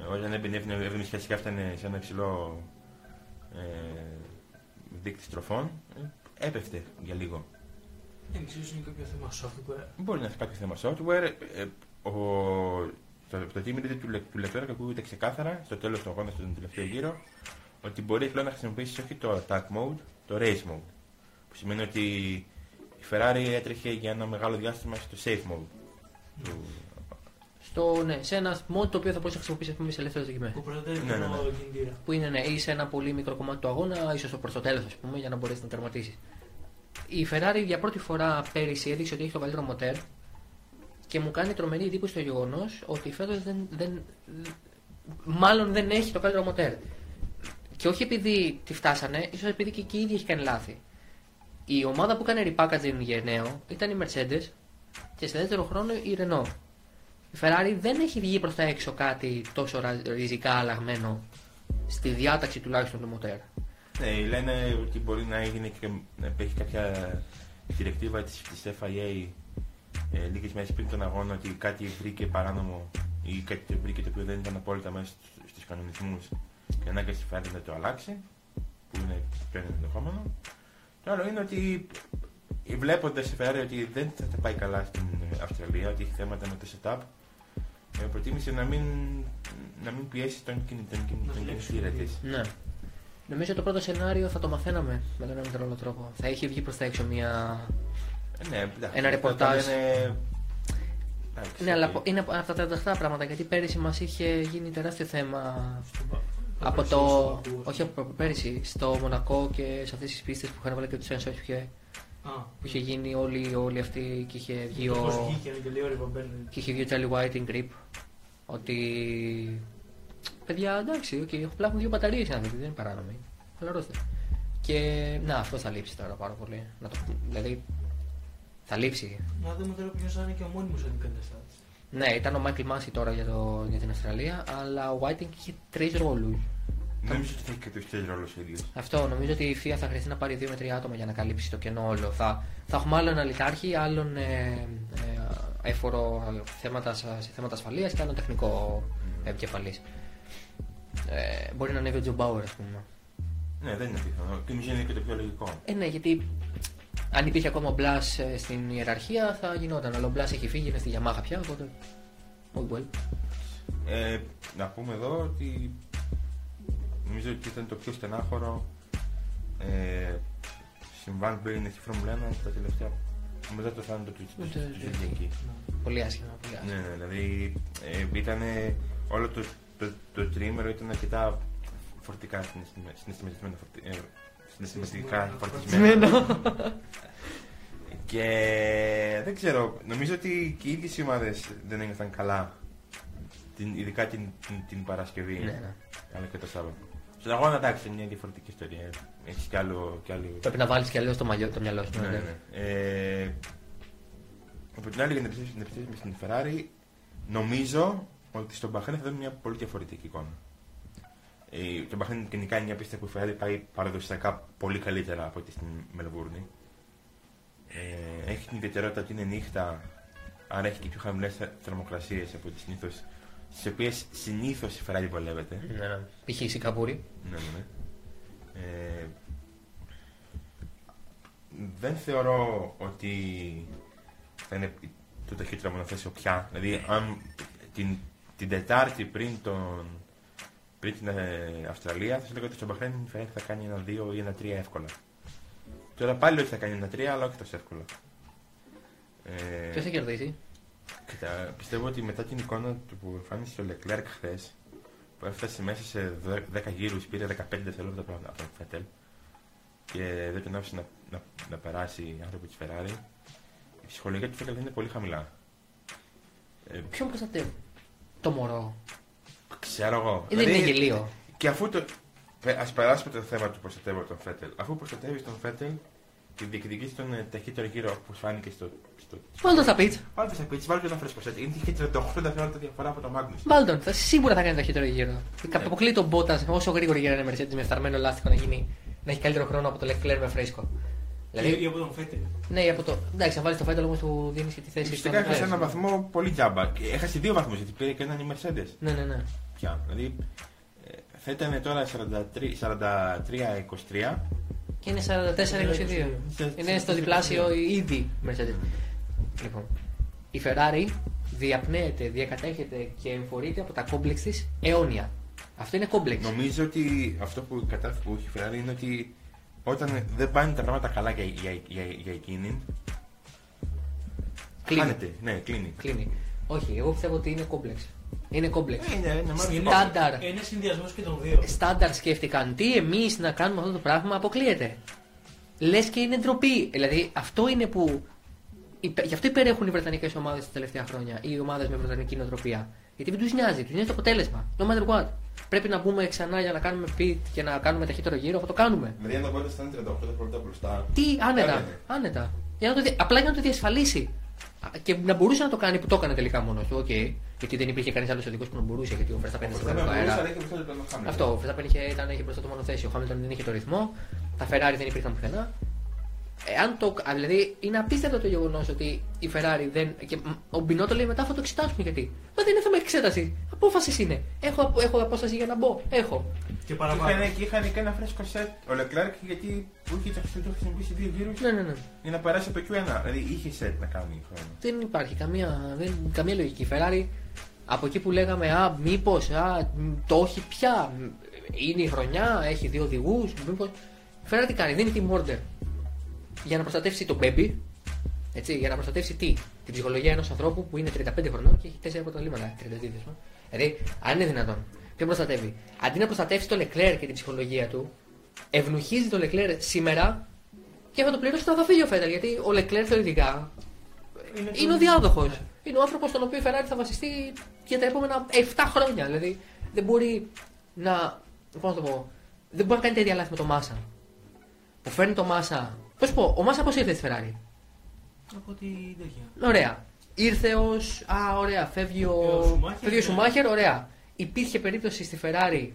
ε, όταν έμπαινε η 7η σχέση και έφτανε σε ένα υψηλό ε, δείκτη στροφών, ε, έπεφτε για λίγο. Δεν ξέρω, είναι κάποιο θέμα software. Μπορεί να έχει κάποιο θέμα software. Ε, ο, το, το team leader του, Λε- του Leclerc ακούγεται ξεκάθαρα στο τέλος του αγώνα, στον τελευταίο γύρο, ότι μπορεί πλέον να χρησιμοποιήσεις όχι το attack mode, το race mode. Που σημαίνει ότι η Ferrari έτρεχε για ένα μεγάλο διάστημα στο safe mode. Του, Στο, ναι, σε ένα mod το οποίο θα μπορούσε να χρησιμοποιήσεις ας πούμε, σε ελεύθερε δοκιμέ. Που προστατεύει Ναι, ναι, ναι. το κινητήρα. Που είναι ναι, ή σε ένα πολύ μικρό κομμάτι του αγώνα, ίσως προς το τέλος, ας πούμε, για να μπορέσεις να τερματίσεις. Η Ferrari για πρώτη φορά πέρυσι έδειξε ότι έχει το καλύτερο μοτέρ και μου κάνει τρομερή εντύπωση το γεγονός ότι φέτος δεν, δεν, μάλλον δεν έχει το καλύτερο μοτέρ. Και όχι επειδή τη φτάσανε, ίσως επειδή και εκεί η ίδια έχει κάνει λάθη. Η ομάδα που έκανε repackaging για νέο ήταν η Mercedes και σε δεύτερο χρόνο η Renault. Η Ferrari δεν έχει βγει προς τα έξω κάτι τόσο ρα- ριζικά αλλαγμένο στη διάταξη τουλάχιστον του μοτέρ. ναι, λένε ότι μπορεί να έγινε και να έχει κάποια διρεκτίβα της, της FIA ε, λίγες μέρες πριν τον αγώνα ότι κάτι βρήκε παράνομο ή κάτι βρήκε το οποίο δεν ήταν απόλυτα μέσα στους, στους κανονισμούς και ανάγκασε της Ferrari να το αλλάξει που είναι το ένα ενδεχόμενο. Το άλλο είναι ότι βλέποντας η Ferrari ότι δεν θα τα πάει καλά στην Αυστραλία, ότι έχει θέματα με το setup, ε, προτίμησε να μην, να μην πιέσει τον, κιν- τον, κιν- Να τον δουλέψει κινητήρα πιο της. Ναι. Νομίζω το πρώτο σενάριο θα το μαθαίναμε με τον ένα ή τον άλλο τρόπο. Θα είχε βγει προς τα έξω μια. Ε, ναι, εντάξει, Ένα αυτό ρεπορτάζ. Είναι... εντάξει, Ναι, αλλά οκ. είναι από αυτά τα ταχτά πράγματα γιατί πέρυσι μας είχε γίνει τεράστιο θέμα Στο πα- από στο το. Πακού. Όχι από πέρυσι, στο Μονακό και σε αυτές τις πίστες που είχαν βάλει και τους sensors που είχε, Α, που είχε γίνει όλη, όλη αυτή και είχε βγει το πώς ο. βγήκε και λέει ο Ριβαμπέρν. και είχε βγει ο Charlie White in grip ότι. Παιδιά, εντάξει, okay, απλά έχουν δύο μπαταρίες οι άνθρωποι, δεν είναι παράνομοι. Χαλαρώστε. Και να, αυτό θα λείψει τώρα πάρα πολύ. Να το, δηλαδή, θα λείψει. Να δούμε τώρα ποιος θα είναι και ο μόνιμος αντικαταστάτης. Ναι, ήταν ο Μάικλ Μάση τώρα για, το, για την Αυστραλία, αλλά ο Whiting είχε τρεις ρόλους. Δεν νομίζω ότι θα έχει και τους τρεις ρόλους ο ίδιος. Αυτό νομίζω ότι η FIA θα χρειαστεί να πάρει δύο με τρία άτομα για να καλύψει το κενό όλο. Θα, θα έχουμε άλλον αλυτάρχη, άλλον ε, ε, έφορο θέματα, σε θέματα ασφαλείας και άλλον τεχνικό επικεφαλής. Ε, μπορεί να ανέβει ο Τζο Μπάουερ, ας πούμε. Ναι, δεν είναι πιθανό. Και νομίζω είναι και το πιο λογικό. Ε, ναι, γιατί αν υπήρχε ακόμα ο Μπλα στην ιεραρχία θα γινόταν. Αλλά ο Μπλας έχει φύγει, είναι στη Yamaha πια, οπότε. Oh well. Ε, να πούμε εδώ ότι νομίζω ότι ήταν το πιο στενάχωρο ε, συμβάν που έγινε στη Φόρμουλα 1 τα τελευταία μετά το θάνατο του του- Ούτε- του Ζεντζέκη. Πολύ άσχημα. Πολύ άσχημα. Ναι, ναι, δηλαδή ε, ήταν όλο το, το, το τρίμερο ήταν αρκετά φορτικά συναισθημα- συναισθηματισμένα φορτι- ε, συναισθηματικά φορτισμένο. Και δεν ξέρω, νομίζω ότι και οι ίδιες οι ομάδες δεν ένιωθαν καλά. Την, ειδικά την, την, την Παρασκευή, Ναι, ναι. αλλά και το Σάββατο. Στον αγώνα εντάξει, είναι μια διαφορετική ιστορία. Έχεις κι άλλο. Κι άλλο... Πρέπει να βάλεις και αλλιώς το, μαλλιό- το μυαλό σου. Ναι, ναι, ναι. Ε, από την άλλη, για να επιστρέψουμε να επιστρέψουμε στην Ferrari, νομίζω ότι στον Μπαχρέν θα δούμε μια πολύ διαφορετική εικόνα. Ε, το Μπαχρέν γενικά είναι μια πίστα που η Ferrari πάει παραδοσιακά πολύ καλύτερα από ό,τι στην Μελβούρνη. Ε, έχει την ιδιαιτερότητα ότι είναι νύχτα, άρα έχει και πιο χαμηλές θερμοκρασίες από ό,τι συνήθως. Στις οποίες συνήθως η Ferrari βολεύεται. ναι, ναι. Π.χ. η Σικαπούρη. Ναι, ναι, ναι. Ε, δεν θεωρώ ότι θα είναι το ταχύτερο μονοθέσιο πια. Δηλαδή, αν την, την Τετάρτη πριν, τον, πριν την ε, Αυστραλία, θα σα λέγω ότι στο Μπαχρέν η Ferrari θα κάνει ένα 2 ή ένα 3 εύκολα. Τώρα πάλι ότι θα κάνει ένα 3, αλλά όχι τόσο εύκολα. Ε, Ποιος θα κερδίσει; Κοίτα, πιστεύω ότι μετά την εικόνα του που εμφάνισε ο Leclerc χθες, που έφτασε μέσα σε 10 γύρους, πήρε 15 δευτερόλεπτα από τον- από τον Φέτελ και δεν τον άφησε να, να, να περάσει οι άνθρωποι της Ferrari, η ψυχολογία του Φέτελ είναι πολύ χαμηλά. Ε, Ποιον προστατεύει. Το μωρό; Ξέρω εγώ. Ε, δεν είναι Δηλαδή, γελίο. Και αφού το. Α περάσουμε το θέμα του προστατεύω τον Φέτελ. Αφού προστατεύεις τον Φέτελ και διεκδικείς τον ε, ταχύτερο γύρο όπω φάνηκε στο. στο... Βάλ τον στα πιτ. Βάλτε στα πίτσα, βάλτε ένα φρέσκο σετ. Είναι και 38 δευτερόλεπτα διαφορά από τον Μάγνους. Βάλ τον. Θα, σίγουρα θα κάνει ταχύτερο γύρο. Αποκλεί τον Μπότα όσο γρήγορα γυρνάει ένα Mercedes με φθαρμένο λάστιχο να, γίνει, να έχει καλύτερο χρόνο από το Leclerc με φρέσκο. Ή, ή Δηλαδή, από τον Φέτελ. ναι, από το. Εντάξει, αν βάλεις το Φέτελ όμως του δίνεις και τη θέση Φυσικά στον έχασε Leclerc. ένα βαθμό πολύ τζάμπα. Και έχασε δύο βαθμούς γιατί πήρε και έναν η Mercedes. Ναι, ναι, ναι. Πια. Δηλαδή ε, θα ήταν τώρα 43-23. Και είναι 44-22. Είναι στο διπλάσιο ήδη Mercedes. Λοιπόν, η Ferrari διαπνέεται, διακατέχεται και εμφορείται από τα κόμπλεξ της αιώνια. Αυτό είναι κόμπλεξ. Νομίζω ότι αυτό που κατάφερε που έχει η Ferrari είναι ότι όταν δεν πάνε τα πράγματα καλά για, για, για, για εκείνη. Κλείνει. Χάνεται. Ναι, κλείνει. Κλείνει. Όχι, εγώ πιστεύω ότι είναι κόμπλεξ. Είναι κόμπλεξ. Ε, Είναι, είναι μάλλον Είναι, Στάνταρ. είναι συνδυασμός και των δύο. Στάνταρ σκέφτηκαν τι εμείς να κάνουμε αυτό το πράγμα, αποκλείεται. Λες και είναι ντροπή. Δηλαδή αυτό είναι που. υπε- Γι' αυτό υπερέχουν οι Βρετανικές ομάδες τα τελευταία χρόνια, οι ομάδες με Βρετανική νοοτροπία. Γιατί δεν τους νοιάζει, τους νοιάζει το αποτέλεσμα. No matter what. Πρέπει να μπούμε ξανά για να κάνουμε pit και να κάνουμε ταχύτερο γύρο, θα το κάνουμε. Δηλαδή αν το Bottas ήταν 38 δευτερόλεπτα μπροστά. Τι, άνετα. Έμπαινε. άνετα. Για να το, δι- απλά για να το διασφαλίσει. Α, Και να μπορούσε να το κάνει που το έκανε τελικά μόνος του, οκ. Γιατί δεν υπήρχε κανείς άλλος οδηγός που να μπορούσε, γιατί ο Verstappen ήταν Θα στον με αέρα. μπορούσε, αλλά είχε μπροστά τον Hamilton. Αυτό, ο Verstappen είχε, ήταν, είχε μπροστά το μονοθέσιο, ο Hamilton δεν είχε το ρυθμό, τα Ferrari δεν υπήρχαν πουθενά. Εάν το, α, δηλαδή είναι απίστευτο το γεγονός ότι η Ferrari δεν. Και μ, ο Μπινό το λέει μετά θα το εξετάσουμε γιατί. Μα δεν είναι θέμα εξέτασης. Απόφασης είναι. Έχω, απο- έχω απόσταση για να μπω. Έχω. Και Και παραπάνω. είχαν, και είχαν και ένα φρέσκο σετ ο Leclerc γιατί που είχε το χρησιμοποιήσει δύο γύρους Ναι, ναι, ναι. για να περάσει από το Q1. Δηλαδή είχε σετ να κάνει χρόνο. Δεν υπάρχει καμία, δεν, καμία λογική. Η Ferrari από εκεί που λέγαμε Α, μήπως, α, μ, το όχι πια. μ, Είναι η χρονιά, έχει δύο οδηγούς. Μήπως. Η Ferrari τι κάνει, δίνει team order για να προστατεύσει τον Baby. Έτσι, για να προστατεύσει τι, την ψυχολογία ενός ανθρώπου που είναι 35 χρονών και έχει 4 πρωταθλήματα. 32 δεσμό. Δηλαδή, αν είναι δυνατόν, ποιον προστατεύει; Αντί να προστατεύσει τον Leclerc και την ψυχολογία του, ευνουχίζει τον Leclerc σήμερα και θα το πληρώσει όταν θα φύγει ο Φέτελ. Γιατί ο Leclerc θεωρητικά είναι ο διάδοχος. Είναι ο άνθρωπος στον οποίο η Ferrari θα βασιστεί για τα επόμενα 7 χρόνια. Δηλαδή δεν μπορεί να. Πώς να το πω. Δεν μπορεί να κάνει τέτοια λάθη με το Μάσα. Που φέρνει το Μάσα. Πώς πω, ο Μάσα πώ ήρθε στη Ferrari. Από τη τέτοια. Ωραία. Ήρθε ως. Α, ωραία. Φεύγει ο. Ο Σουμάχερ, Φεύγει ο ναι. Σουμάχερ, ωραία. Υπήρχε περίπτωση στη Ferrari.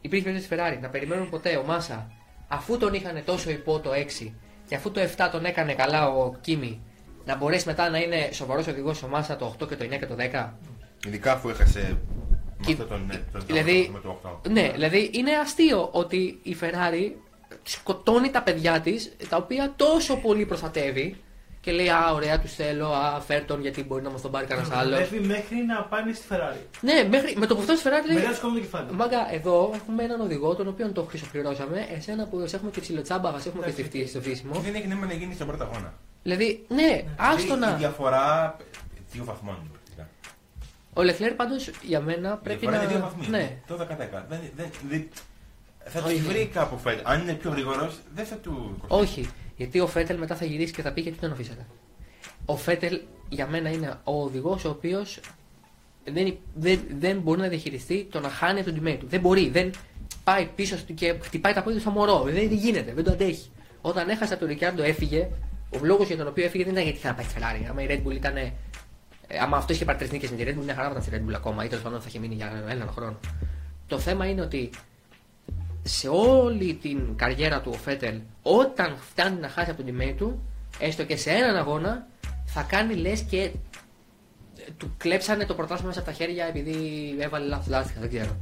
Υπήρχε περίπτωση στη Ferrari να περιμένουν ποτέ ο Μάσα αφού τον είχαν τόσο υπό το 6 και αφού το 7 τον έκανε καλά ο Κίμη να μπορέσει μετά να είναι σοβαρός οδηγός ο Μάσα το 8 και το 9 και το 10. Ειδικά αφού έχασε με Και- αυτό τον, ε, τον, δηλαδή- με το 8. Ναι, δηλαδή είναι αστείο ότι η Ferrari σκοτώνει τα παιδιά της τα οποία τόσο πολύ προστατεύει και λέει Α, ωραία, τους θέλω, Α, φέρ τον γιατί μπορεί να μας τον πάρει κανένας άλλο. Δουλεύει μέχρι να πάνε στη Ferrari. Ναι, μέχρι, με το που φτάσει στη Ferrari λέει Μετά σκόμουν το κεφάλι. Μάγκα, εδώ έχουμε έναν οδηγό τον οποίο το χρυσοπληρώσαμε. Εσένα που σε έχουμε και ψιλοτσάμπα, σε έχουμε και στη φτύση στο Και φύσιμο. δεν έχει νόημα να γίνει στον πρώτο αγώνα. Δηλαδή, ναι, άστο Δηλαδή, Η να. διαφορά δύο βαθμών. πρακτικά. Ο Λεκλέρ πάντως για μένα Η πρέπει διαφορά να. είναι δύο βαθμοί. Ναι, Το 10-10. Δεν, δεν, δεν, θα Όχι. του βρει κάπου φέτο. Αν είναι πιο γρήγορος, δεν θα του κοστίσει. όχι. Γιατί ο Φέτελ μετά θα γυρίσει και θα πει γιατί τον αφήσατε. Ο Φέτελ για μένα είναι ο οδηγός ο οποίος δεν, δεν, δεν μπορεί να διαχειριστεί το να χάνει από τον teammate του. Δεν μπορεί. Δεν πάει πίσω και χτυπάει τα πόδια του στο μωρό. Δεν γίνεται. Δεν το αντέχει. Όταν έχασε από τον Ρικάρντο έφυγε. Ο λόγος για τον οποίο έφυγε δεν ήταν γιατί θα πάει στη Ferrari. Άμα η Red Bull ήταν. Ε, άμα αυτός είχε πάρει τρεις νίκες με τη Red Bull, μια χαρά ήταν στη Red Bull ακόμα. ή τέλος πάντων θα είχε μείνει για έναν χρόνο. Το θέμα είναι ότι σε όλη την καριέρα του ο Φέτελ, όταν φτάνει να χάσει από τον teammate του, έστω και σε έναν αγώνα, θα κάνει λες και ε, του κλέψανε το πρωτάθλημα μέσα από τα χέρια επειδή έβαλε λάθος λάστιχα, δεν ξέρω.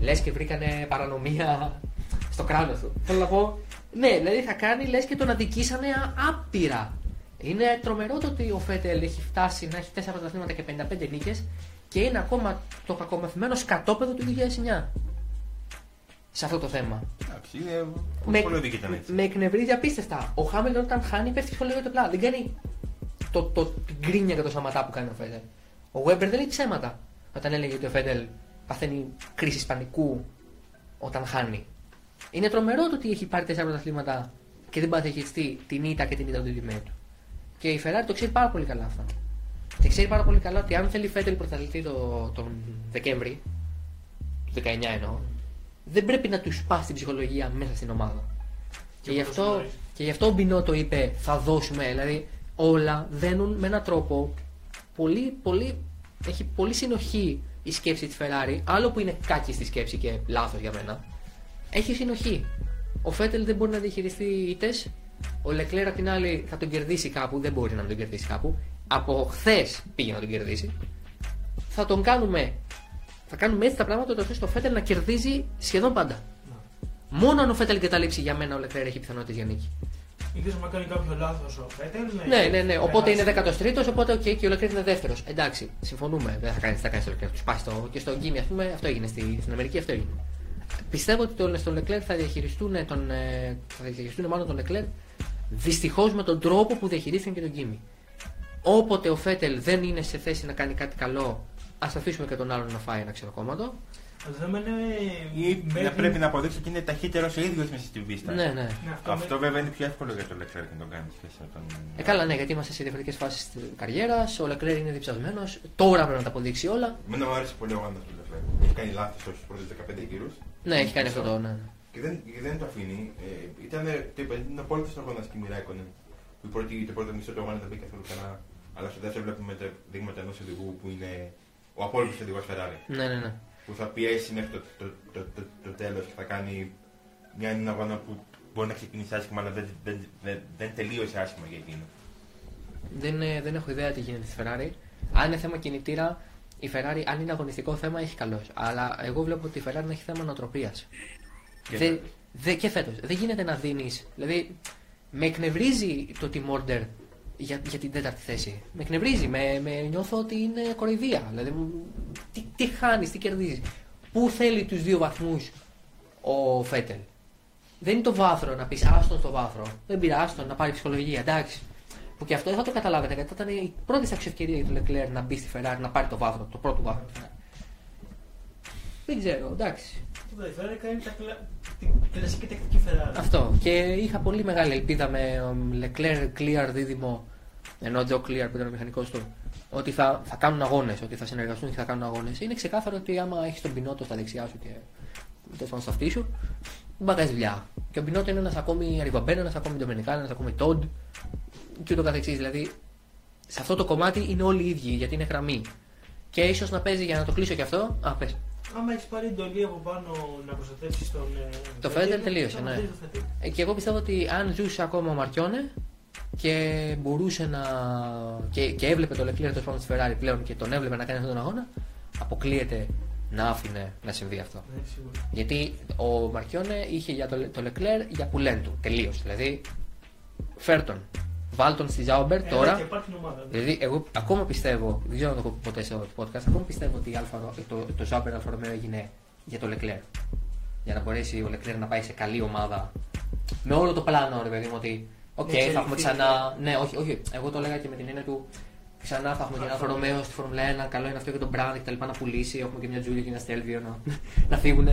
Λες και βρήκανε παρανομία στο κράνος του. Θέλω να πω, ναι, δηλαδή θα κάνει λες και τον αδικήσανε άπειρα. Είναι τρομερό το ότι ο Φέτελ έχει φτάσει να έχει 4 πρωταθλήματα και 55 νίκες και είναι ακόμα το κακομαθημένο σκατόπεδο του 2009 σε αυτό το θέμα. Εντάξει, είναι Με, πολύ δίκαιο ήταν έτσι. με εκνευρίζει απίστευτα. Ο Χάμιλτον όταν χάνει πέφτει σχολείο για το πλά. Δεν κάνει το, το, την κρίνια και το σαματά που κάνει ο Φέντελ. Ο Βέμπερ δεν λέει ψέματα όταν έλεγε ότι ο Φέντελ παθαίνει κρίση πανικού όταν χάνει. Είναι τρομερό το ότι έχει πάρει τέσσερα πρωταθλήματα και δεν πάει να διαχειριστεί την ήττα και την ήττα του τιμέ του. Και η Ferrari το ξέρει πάρα πολύ καλά αυτό. Και ξέρει πάρα πολύ καλά ότι αν θέλει Φέντελ πρωταθλητή το, τον Δεκέμβρη, του 19 εννοώ, δεν πρέπει να τους σπάσει την ψυχολογία μέσα στην ομάδα. Και, Και γι' πόσο αυτό, νωρίς. και γι' αυτό ο Μπινότο είπε θα δώσουμε. Δηλαδή όλα δένουν με έναν τρόπο πολύ, πολύ, έχει πολύ συνοχή η σκέψη της Ferrari. Άλλο που είναι κάκι στη σκέψη και λάθος για μένα. Έχει συνοχή. Ο Φέτελ δεν μπορεί να διαχειριστεί ήττε. Ο Λεκλέρ απ' την άλλη θα τον κερδίσει κάπου. Δεν μπορεί να τον κερδίσει κάπου. Από χθες πήγε να τον κερδίσει. Θα τον κάνουμε. Θα κάνουμε έτσι τα πράγματα ώστε το Φέτελ να κερδίζει σχεδόν πάντα. Να. Μόνο αν ο Φέτελ εγκαταλείψει για μένα ο Λεκλέρ έχει πιθανότητες για νίκη. Ιδίω αν κάνει κάποιο λάθος ο Φέτελ. Ναι, ναι, ναι. Οπότε είναι χάσει. 13ο, οπότε okay, και ο Λεκλέρ είναι δεύτερος. Εντάξει, συμφωνούμε. Δεν θα κάνεις, θα κάνεις το Λεκλέρ. Τους σπάσει το. Και στο Γκίμι, ας πούμε, αυτό έγινε. Στη, στην Αμερική αυτό έγινε. Πιστεύω ότι το, στο Λεκλέρ θα διαχειριστούν, τον, ε, θα διαχειριστούν μάλλον τον Λεκλέρ δυστυχώς με τον τρόπο που διαχειρίστηκαν και τον Γκίμι. Όποτε ο Φέτελ δεν είναι σε θέση να κάνει κάτι καλό, ας αφήσουμε και τον άλλον να φάει ένα ξεροκόμματο. Το θέμα είναι. Ή μέχρι- να πρέπει να αποδείξει ότι είναι ταχύτερος ο ίδιος μέσα στην πίστα. Ναι, ναι. Ναι, Αυτό με- βέβαια είναι πιο εύκολο για τον Leclerc να το κάνεις σχέση με τον. Ε, καλά, ναι, γιατί είμαστε σε διαφορετικές φάσεις της καριέρας. Ο Λεκλέρ είναι διψασμένος. Τώρα πρέπει να τα αποδείξει όλα. Εμένα μου άρεσε πολύ ο Άννα του Leclerc. Έχει κάνει λάθος στους πρώτους 15 γύρους. Ναι, έχει κάνει αυτό το. Ναι. Και δεν, και δεν το αφήνει. Ε, ήταν, το είπα, ήταν απόλυτο αγώνα και Μιράκονεν. Που η πρώτη, το πρώτο μισό του αγώνα δεν πήγε καθόλου καλά. Αλλά στο δεύτερο βλέπουμε τα δείγματα ενός οδηγού που είναι ο απόλυτος οδηγό Ferrari. Ναι, ναι, ναι. Που θα πιέσει μέχρι το, το, το, το, το τέλος και θα κάνει μια έναν αγώνα που μπορεί να ξεκινήσει άσχημα, αλλά δεν, δεν, δεν, δεν τελείωσε άσχημα για εκείνο. Δεν, ε, δεν έχω ιδέα τι γίνεται στη Ferrari. Αν είναι θέμα κινητήρα, η Ferrari, αν είναι αγωνιστικό θέμα, έχει καλώ. Αλλά εγώ βλέπω ότι η Ferrari έχει θέμα νοοτροπίας. Και Δε, φέτος. δε, και φέτος. Δεν γίνεται να δίνεις. Δηλαδή, με εκνευρίζει το team order για, για την τέταρτη θέση. Με εκνευρίζει. Με, με νιώθω ότι είναι κοροϊδία. Δηλαδή, μου- τι, τι χάνεις, τι κερδίζεις. Πού θέλει τους δύο βαθμούς ο Φέτελ; Δεν είναι το βάθρο να πεις άστον στο βάθρο. Δεν πειράζει τον να πάρει ψυχολογία. Εντάξει. Που και αυτό δεν θα το καταλάβετε γιατί ήταν η πρώτη σας ευκαιρία για τον Λεκλέρ να μπει στη Ferrari να πάρει το βάθρο, το πρώτο βάθρο. Δεν ξέρω, εντάξει. Τίποτα, η Ferrari κάνει τα κλα- την κλασική τακτική Ferrari. Αυτό. Και είχα πολύ μεγάλη ελπίδα με Leclerc Clear δίδυμο, ενώ ο Joe Clear που ήταν ο μηχανικός του, ότι θα, θα κάνουν αγώνες, ότι θα συνεργαστούν και θα κάνουν αγώνες. Είναι ξεκάθαρο ότι άμα έχεις τον Πινότο στα δεξιά σου και τέλος πάντων στα αυτή σου, δεν πάει δουλειά. Και ο Πινότο είναι ένας ακόμη Αριβαμπένα, ένας ακόμη Ντομενικάν, ένας ακόμη Τόντ και ούτω καθεξής. Δηλαδή σε αυτό το κομμάτι είναι όλοι οι ίδιοι γιατί είναι γραμμή. Και ίσως να παίζει για να το κλείσω και αυτό. Α, πες. Άμα έχεις πάρει εντολή από πάνω να προστατεύσεις τον. ε, Το Vettel, Vettel τελείωσε, θα ναι. προστατεύεις το Vettel. Ε, Και εγώ πιστεύω ότι αν ζούσε ακόμα ο Μαρτιόνε και μπορούσε να. και, και έβλεπε το Leclerc το πάνω στη Ferrari πλέον και τον έβλεπε να κάνει αυτόν τον αγώνα, αποκλείεται να άφηνε να συμβεί αυτό. Ναι, σίγουρα. Γιατί ο Μαρτιόνε είχε για το, το Leclerc για πουλέν του. Τελείως. Δηλαδή, φέρ τον. Βάλ τον στη Ζάουμπερ Έλα τώρα. Και πάρει την ομάδα. ναι. Δηλαδή, εγώ ακόμα πιστεύω, δεν ξέρω αν το έχω πει ποτέ σε podcast, ακόμα πιστεύω ότι η Alfa, το, το Sauber Alfa Romeo έγινε για το Leclerc. Για να μπορέσει ο Leclerc να πάει σε καλή ομάδα. Με όλο το πλάνο, ρε παιδί μου, ότι. Οκ, Ναι, θα έχουμε εξελιχθεί. ξανά. Ναι, όχι, όχι. Εγώ το έλεγα και με την έννοια του. Ξανά θα έχουμε και ένα Alfa Romeo στη Φόρμουλα 1. Καλό είναι αυτό για τον brand και τα λοιπά να πουλήσει. Έχουμε και μια Τζούλια και ένα Stelvio να, να φύγουν.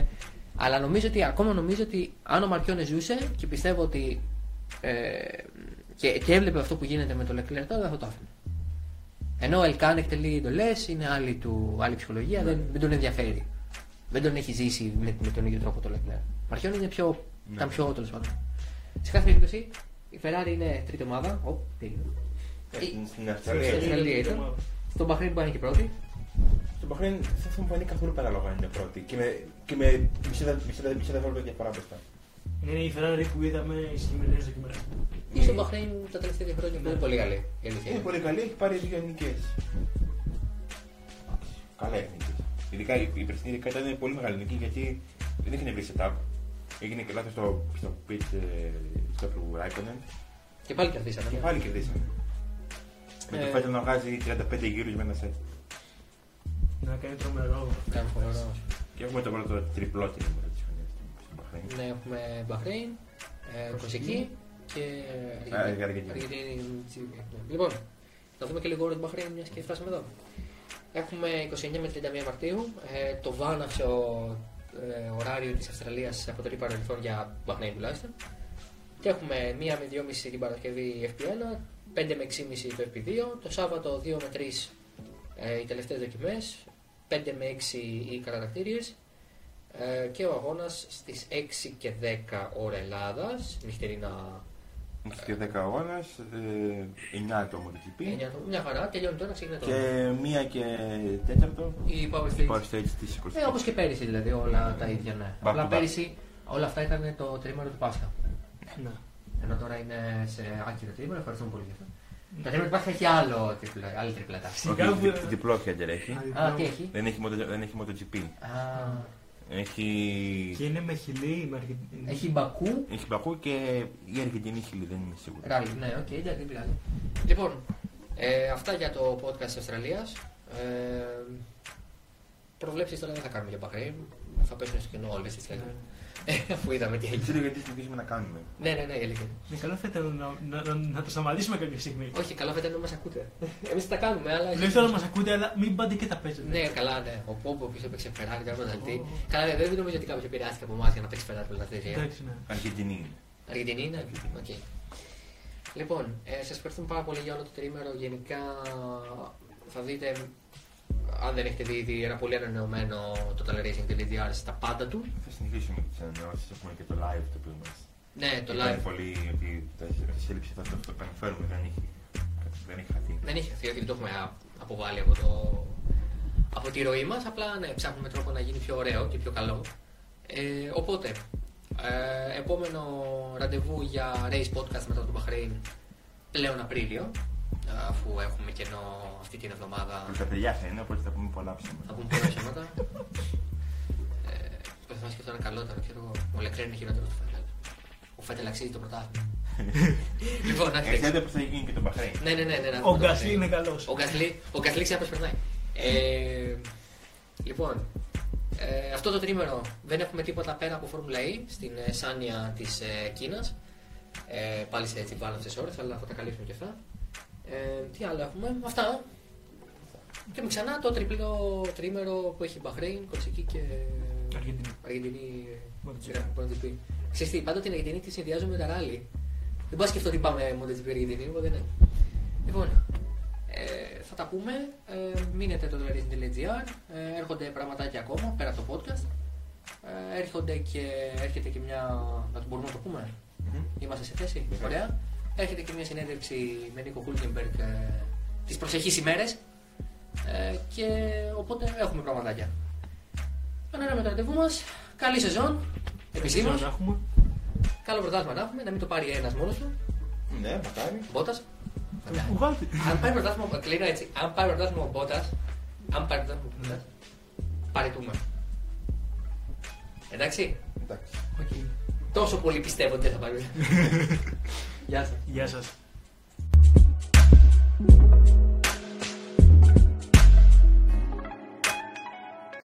Αλλά νομίζω ότι ακόμα νομίζω ότι αν ο Μαρκιόνε ζούσε και πιστεύω ότι ε, και, και έβλεπε αυτό που γίνεται με το Leclerc τώρα, δεν θα το άφηνε. Ενώ ο Ελκάν εκτελεί εντολές, είναι άλλη, του, άλλη ψυχολογία, δεν, δεν τον ενδιαφέρει. Δεν τον έχει ζήσει με, με τον ίδιο τρόπο το Leclerc. Μαρχιόν είναι πιο, Ναι. ήταν πιο τέλος πάντων. Σε κάθε περίπτωση, η Ferrari είναι τρίτη ομάδα. Ω, τι είναι. Ε, στην- Στην Στην Αυστραλία. Αυστραλία ήταν. Στον Μπαχρέιν που είναι και πρώτη. Στο Μπαχρέιν δεν θα μου φανεί καθόλου παράλογο αν είναι πρώτη. Και με, και με μισή δε- μισή δε- μισή δευτερόλεπτα διαφορά μπροστά. Είναι η Ferrari που είδαμε στις σημερινές δοκιμές. Η στο Μπαχρέιν τα τελευταία δύο χρόνια είναι πολύ καλή. η αλήθεια Είναι είναι. πολύ καλή, έχει πάρει δύο νίκες. Καλά έχει νίκες. Ειδικά η η περσινή ειδικά ήταν πολύ μεγάλη νίκη γιατί δεν είχε βρει setup. Έγινε και λάθος στο, στο pit ε, στο του Raikkonen Και πάλι κερδίσαμε. και ναι. πάλι κερδίσαμε. Με το Ε. Φέτελ να βγάζει 35 γύρους με ένα set. Να κάνει τρομερό. Κάνει φοβερό. Και έχουμε το πρώτο τριπλό τιμήμα τη χρονιά στην Μπαχρέιν. Ναι, έχουμε Μπαχρέιν, ε, Κωσική και Α, Αργεντινή. Αργεντινή. ναι. Λοιπόν, να δούμε και λίγο ώρα την Μπαχρέιν, μιας και φτάσαμε εδώ. Έχουμε 29 με 31 Μαρτίου. Ε, το βάναυσο ε, ωράριο της Αυστραλίας αποτελεί παρελθόν για Μπαχρέιν τουλάχιστον. Και έχουμε 1 με 2,5 την Παρασκευή FP1, 5 με 6,5 το FP2, το Σάββατο 2 με 3 ε, οι τελευταίες δοκιμές, 5 με 6 οι κατατακτήριες ε, και ο αγώνας στις 6 και 10 ώρα Ελλάδας, νυχτερινά Έχει και 10 αγώνα, 9 το MotoGP 9 το- μια χαρά, τελειώνει τώρα, ξεκινάει τώρα. και 1 και 4 Η Power η Stage. Power Stage της 20. Ε, όπως και πέρυσι δηλαδή, όλα τα ίδια, ναι. Back Απλά to back. πέρυσι όλα αυτά ήταν το τρίμηνο του Πάσχα. Ναι. Ενώ τώρα είναι σε άκυρο τρίμηνο, ευχαριστούμε πολύ γι' αυτό. Το τρίμηνο του Πάσχα έχει άλλο τριπλα, άλλη τριπλατά. Φυσικά που- Όχι, διπλό χέντερ έχει. Α, τι έχει; Δεν έχει, moto- δεν έχει MotoGP. Α, Έχει, Και είναι με χιλή, με Αργεντινή. έχει Μπακού, έχει Μπακού και η Αργεντινή χιλή, δεν είμαι σίγουρος. Ράλι, ναι, οκ, εντάξει, δεν πειράζει. Λοιπόν, ε, αυτά για το podcast της Αυστραλίας. Ε, προβλέψεις τώρα δεν θα κάνουμε για Μπαχρέιν. Θα πέσουν στο κοινό όλες τις λέτε. Ε, Αφού είδαμε τι Δεν έγινε. ξέρω γιατί συνεχίζουμε να κάνουμε. Ναι, ναι, ναι, η αλήθεια. είναι. Ναι, καλό θα ήταν να, να, να, να το σταματήσουμε κάποια στιγμή. Όχι, καλά θα ήταν να μας ακούτε. Εμείς τα κάνουμε, αλλά... Δεν θέλω να μας ακούτε, αλλά μην πάτε και τα παίζετε. Ναι, καλά, ναι. Ο Πόμπο πίσω έπαιξε Φεράρι, τώρα πρωταθλητή. Καλά, ναι, δεν νομίζω ότι κάποιος επηρεάστηκε από εμάς για να παίξει Φεράρι πρωταθλητή. Εντάξει, ναι. Αργεντινή είναι. Αργεντινή είναι. Οκ. Λοιπόν, ε, σας ευχαριστούμε πάρα πολύ για όλο το τρίμερο. Γενικά θα δείτε, αν δεν έχετε δει ήδη, ένα πολύ ανανεωμένο Total Racing DVDR στα πάντα του. Θα συνεχίσουμε τις ανανεώσεις. Έχουμε και το live το οποίο μα. Ναι, το live πολύ ότι τα σύλληψη θα το το επαναφέρουμε. Δεν έχει, δεν έχει χαθεί. δεν είχε χαθεί, όχι, δεν το έχουμε α- αποβάλει από, το, από τη ροή μας. Απλά ναι, ψάχνουμε τρόπο να γίνει πιο ωραίο και πιο καλό. Ε, οπότε, ε, επόμενο ραντεβού για Race Podcast μετά τον Bahrain πλέον Απρίλιο. Αφού έχουμε κενό αυτή την εβδομάδα Τα παιδιά θα είναι, οπότε θα πούμε πολλά Θα ψέματα. πούμε πολλά ψέματα. ε, Προσπαθώ να σκεφτώ ένα καλύτερο. Ξέρω, εγώ, ο Λεκρέν είναι χειρότερο του Φέτελ. Ο Φέτελ αξίζει το πρωτάθλημα. λοιπόν, να Εξαρτάται πώς θα γίνει και το Μπαχρέιν. Ναι, ναι, ναι. ναι, να Ο δούμε το Γκασλί Bahrain. είναι καλός. Ο Γκασλί, ο Γκασλί ξέρει πώς περνάει. Ε, λοιπόν, ε, αυτό το τρίμερο δεν έχουμε τίποτα πέρα από Φόρμουλα E στην ε, Σάνια της ε, Κίνας. Ε, πάλι σε έτσι βάλαυσες ώρες, αλλά θα τα καλύψουμε και αυτά. Ε, τι άλλο έχουμε, αυτά. Και με ξανά το τριπλό τρίμερο που έχει Μπαχρέιν, Κορσική και Αργεντινή. Αργεντινή. MotoGP. ε, MotoGP. Ξέρεις τι, πάντα την Αργεντινή τη συνδυάζω με τα ράλι. Δεν πάω να σκεφτώ ότι πάμε MotoGP Αργεντινή, οπότε ναι. Λοιπόν, ε, θα τα πούμε. Ε, μείνετε το Television.gr. Ε, έρχονται πραγματάκια ακόμα πέρα από το podcast. Ε, έρχονται και, έρχεται και μια. Να το μπορούμε να το πούμε. Μμμ. Είμαστε σε θέση. Βεβαίως. Ωραία. Έρχεται και μια συνέντευξη με Νίκο Χούλκεμπεργκ ε, τις προσεχείς ημέρες. Ε, και οπότε έχουμε πραγματάκια. Ανέραμε το ραντεβού μας. Καλή σεζόν. Επισήμως. Να έχουμε. Καλό πρωτάθλημα να έχουμε. Να μην το πάρει ένας μόνος του. Ναι, μακάρι. Μπότας. Βγάλτε. Αν πάρει πρωτάθλημα, κλείνω έτσι. Αν πάρει πρωτάθλημα ο Μπότας, αν πάρει πρωτάθλημα ο Μπότας, παραιτούμαι. Εντάξει. Εντάξει. Οκ. Τόσο πολύ πιστεύω ότι δεν θα πάρει. Yasas. Yasas. Yasas.